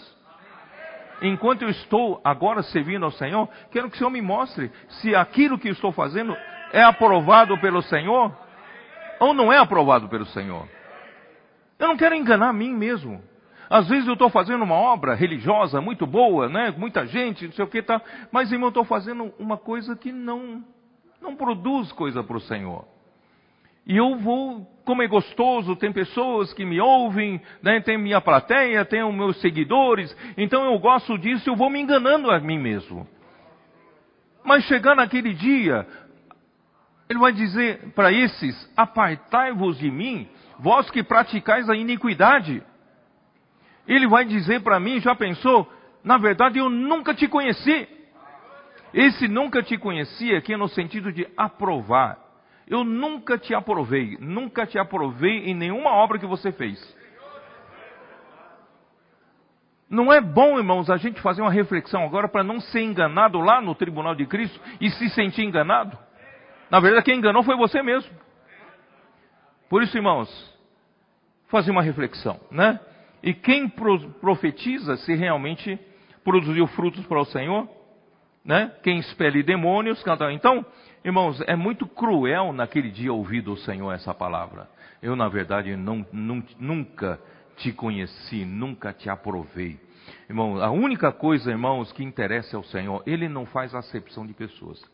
Enquanto eu estou agora servindo ao Senhor, quero que o Senhor me mostre se aquilo que eu estou fazendo é aprovado pelo Senhor ou não é aprovado pelo Senhor. Eu não quero enganar a mim mesmo. Às vezes eu estou fazendo uma obra religiosa muito boa, né? Muita gente, não sei o que tá, mas irmão, eu estou fazendo uma coisa que não não produz coisa para o Senhor. E eu vou, como é gostoso, tem pessoas que me ouvem, né, tem minha plateia, tem os meus seguidores, então eu gosto disso, eu vou me enganando a mim mesmo. Mas chegando naquele dia, ele vai dizer para esses: Apartai-vos de mim, vós que praticais a iniquidade. Ele vai dizer para mim: Já pensou? Na verdade, eu nunca te conheci. Esse nunca te conheci aqui é no sentido de aprovar. Eu nunca te aprovei, nunca te aprovei em nenhuma obra que você fez. Não é bom, irmãos, a gente fazer uma reflexão agora para não ser enganado lá no tribunal de Cristo e se sentir enganado? Na verdade, quem enganou foi você mesmo. Por isso, irmãos, fazer uma reflexão, né? E quem profetiza se realmente produziu frutos para o Senhor, né? Quem expele demônios, canta. Então, Irmãos, é muito cruel naquele dia ouvir do Senhor essa palavra. Eu, na verdade, não, nunca te conheci, nunca te aprovei. Irmão, a única coisa, irmãos, que interessa ao Senhor, Ele não faz acepção de pessoas.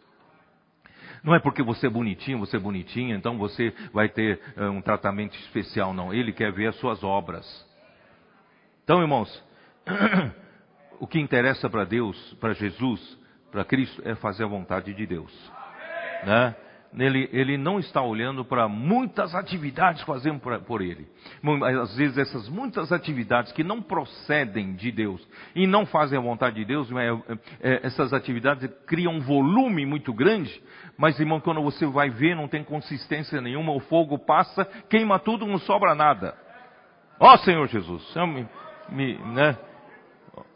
Não é porque você é bonitinho, você é bonitinha, então você vai ter uh, um tratamento especial, não. Ele quer ver as suas obras. Então, irmãos, [CLEARS THROAT] o que interessa para Deus, para Jesus, para Cristo, é fazer a vontade de Deus. Né? Ele, ele não está olhando para muitas atividades que fazemos por ele. Às vezes essas muitas atividades que não procedem de Deus e não fazem a vontade de Deus, é, é, essas atividades criam um volume muito grande, mas irmão, quando você vai ver, não tem consistência nenhuma, o fogo passa, queima tudo, não sobra nada. Ó oh, Senhor Jesus, me, me, né?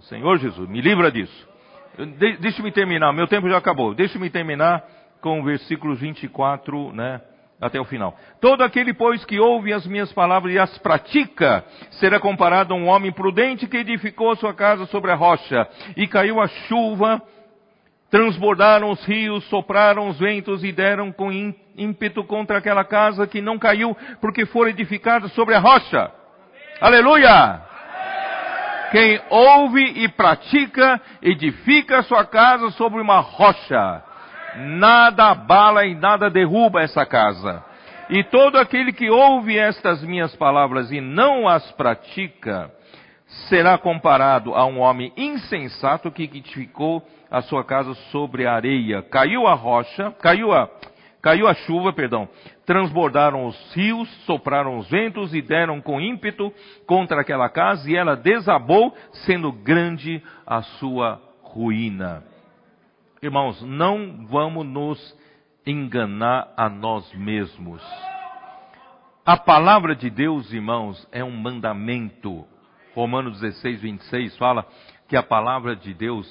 Senhor Jesus, me livra disso. De, deixa-me terminar, meu tempo já acabou. Deixa-me terminar com o versículo 24, né? Até o final. Todo aquele, pois, que ouve as minhas palavras e as pratica, será comparado a um homem prudente que edificou sua casa sobre a rocha. E caiu a chuva, transbordaram os rios, sopraram os ventos e deram com ímpeto contra aquela casa que não caiu, porque foi edificada sobre a rocha. Aleluia! Quem ouve e pratica, edifica sua casa sobre uma rocha. Nada abala e nada derruba essa casa. E todo aquele que ouve estas minhas palavras e não as pratica, será comparado a um homem insensato que edificou a sua casa sobre a areia. Caiu a rocha, caiu a, caiu a chuva, perdão, transbordaram os rios, sopraram os ventos e deram com ímpeto contra aquela casa e ela desabou, sendo grande a sua ruína. Irmãos, não vamos nos enganar a nós mesmos. A palavra de Deus, irmãos, é um mandamento. Romanos 16, 26 fala que a palavra de Deus,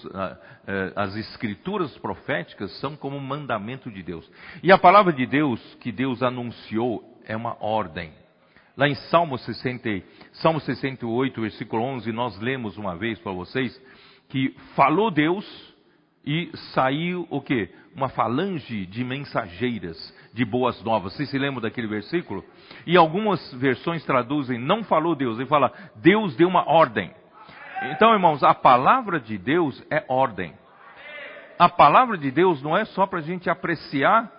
eh, as escrituras proféticas são como um mandamento de Deus. E a palavra de Deus que Deus anunciou é uma ordem. Lá em Salmo, 60, Salmo 68, versículo 11, nós lemos uma vez para vocês que falou Deus e saiu o que? Uma falange de mensageiras de boas novas. Vocês se lembram daquele versículo? E algumas versões traduzem, não falou Deus, ele fala, Deus deu uma ordem. Então, irmãos, a palavra de Deus é ordem. A palavra de Deus não é só para a gente apreciar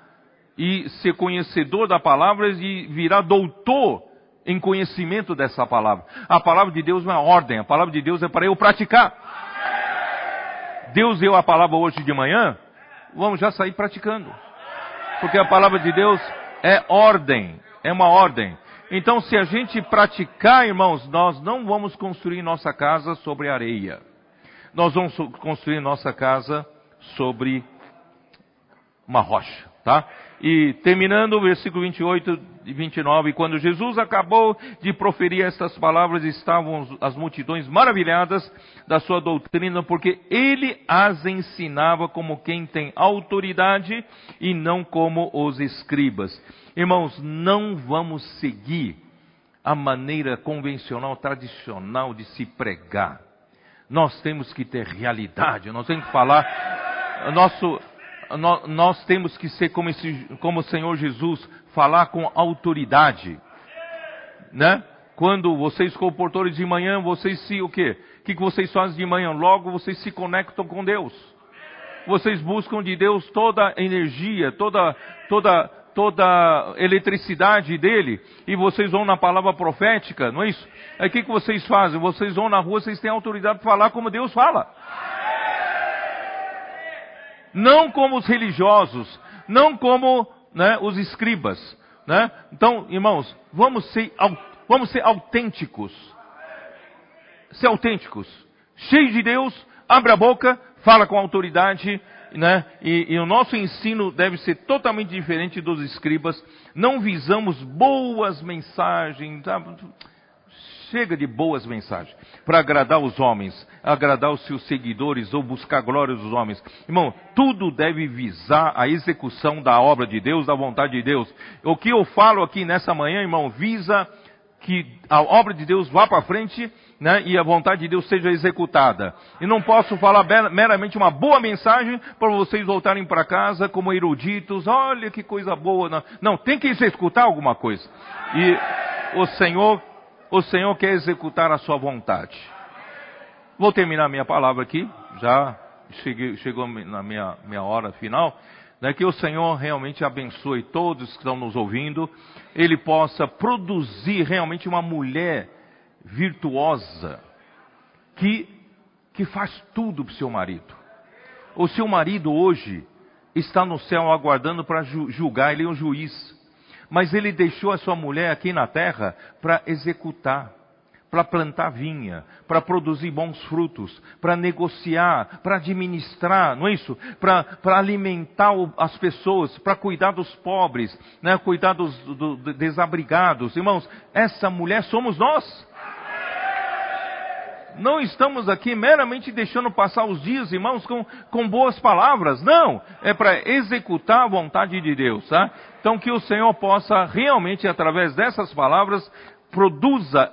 e ser conhecedor da palavra e virar doutor em conhecimento dessa palavra. A palavra de Deus não é ordem, a palavra de Deus é para eu praticar. Deus deu a palavra hoje de manhã, vamos já sair praticando. Porque a palavra de Deus é ordem, é uma ordem. Então, se a gente praticar, irmãos, nós não vamos construir nossa casa sobre areia. Nós vamos construir nossa casa sobre uma rocha, tá? E terminando o versículo 28 e 29, quando Jesus acabou de proferir estas palavras, estavam as multidões maravilhadas da sua doutrina, porque ele as ensinava como quem tem autoridade e não como os escribas. Irmãos, não vamos seguir a maneira convencional, tradicional de se pregar. Nós temos que ter realidade, nós temos que falar. Nosso, nós temos que ser como, esse, como o Senhor Jesus, falar com autoridade. Né? Quando vocês comportores de manhã, vocês se o quê? O que, vocês fazem de manhã? Logo vocês se conectam com Deus. Vocês buscam de Deus toda a energia, toda, toda, toda a eletricidade dele, e vocês vão na palavra profética, não é isso? Aí o que, que vocês fazem? Vocês vão na rua, vocês têm autoridade para falar como Deus fala. Não como os religiosos, não como né, os escribas. Né? Então, irmãos, vamos ser, vamos ser autênticos. Ser autênticos. Cheio de Deus, abre a boca, fala com autoridade, né? E, e, o nosso ensino deve ser totalmente diferente dos escribas. Não visamos boas mensagens, chega de boas mensagens para agradar os homens, agradar os seus seguidores ou buscar glória dos homens. Irmão, tudo deve visar a execução da obra de Deus, da vontade de Deus. O que eu falo aqui nessa manhã, irmão, visa que a obra de Deus vá para frente né, e a vontade de Deus seja executada. E não posso falar meramente uma boa mensagem para vocês voltarem para casa como eruditos, olha que coisa boa. Não, não tem que executar alguma coisa. E o Senhor, o Senhor quer executar a sua vontade. Vou terminar minha palavra aqui, já cheguei, chegou na minha, minha hora final. né, que o Senhor realmente abençoe todos que estão nos ouvindo, Ele possa produzir realmente uma mulher virtuosa, que, que faz tudo para o seu marido. O seu marido hoje está no céu aguardando para julgar, ele é um juiz. Mas ele deixou a sua mulher aqui na terra para executar para plantar vinha, para produzir bons frutos, para negociar, para administrar, não é isso? Para alimentar as pessoas, para cuidar dos pobres, né? cuidar dos do, do, desabrigados. Irmãos, essa mulher somos nós. Não estamos aqui meramente deixando passar os dias, irmãos, com, com boas palavras. Não, é para executar a vontade de Deus, tá? Então que o Senhor possa realmente, através dessas palavras, produza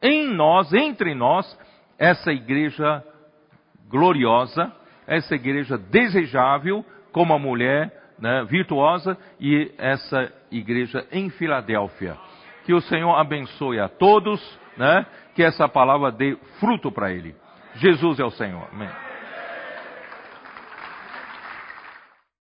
em nós, entre nós, essa igreja gloriosa, essa igreja desejável, como a mulher né, virtuosa, e essa igreja em Filadélfia. Que o Senhor abençoe a todos, né, que essa palavra dê fruto para ele. Jesus é o Senhor. Amém.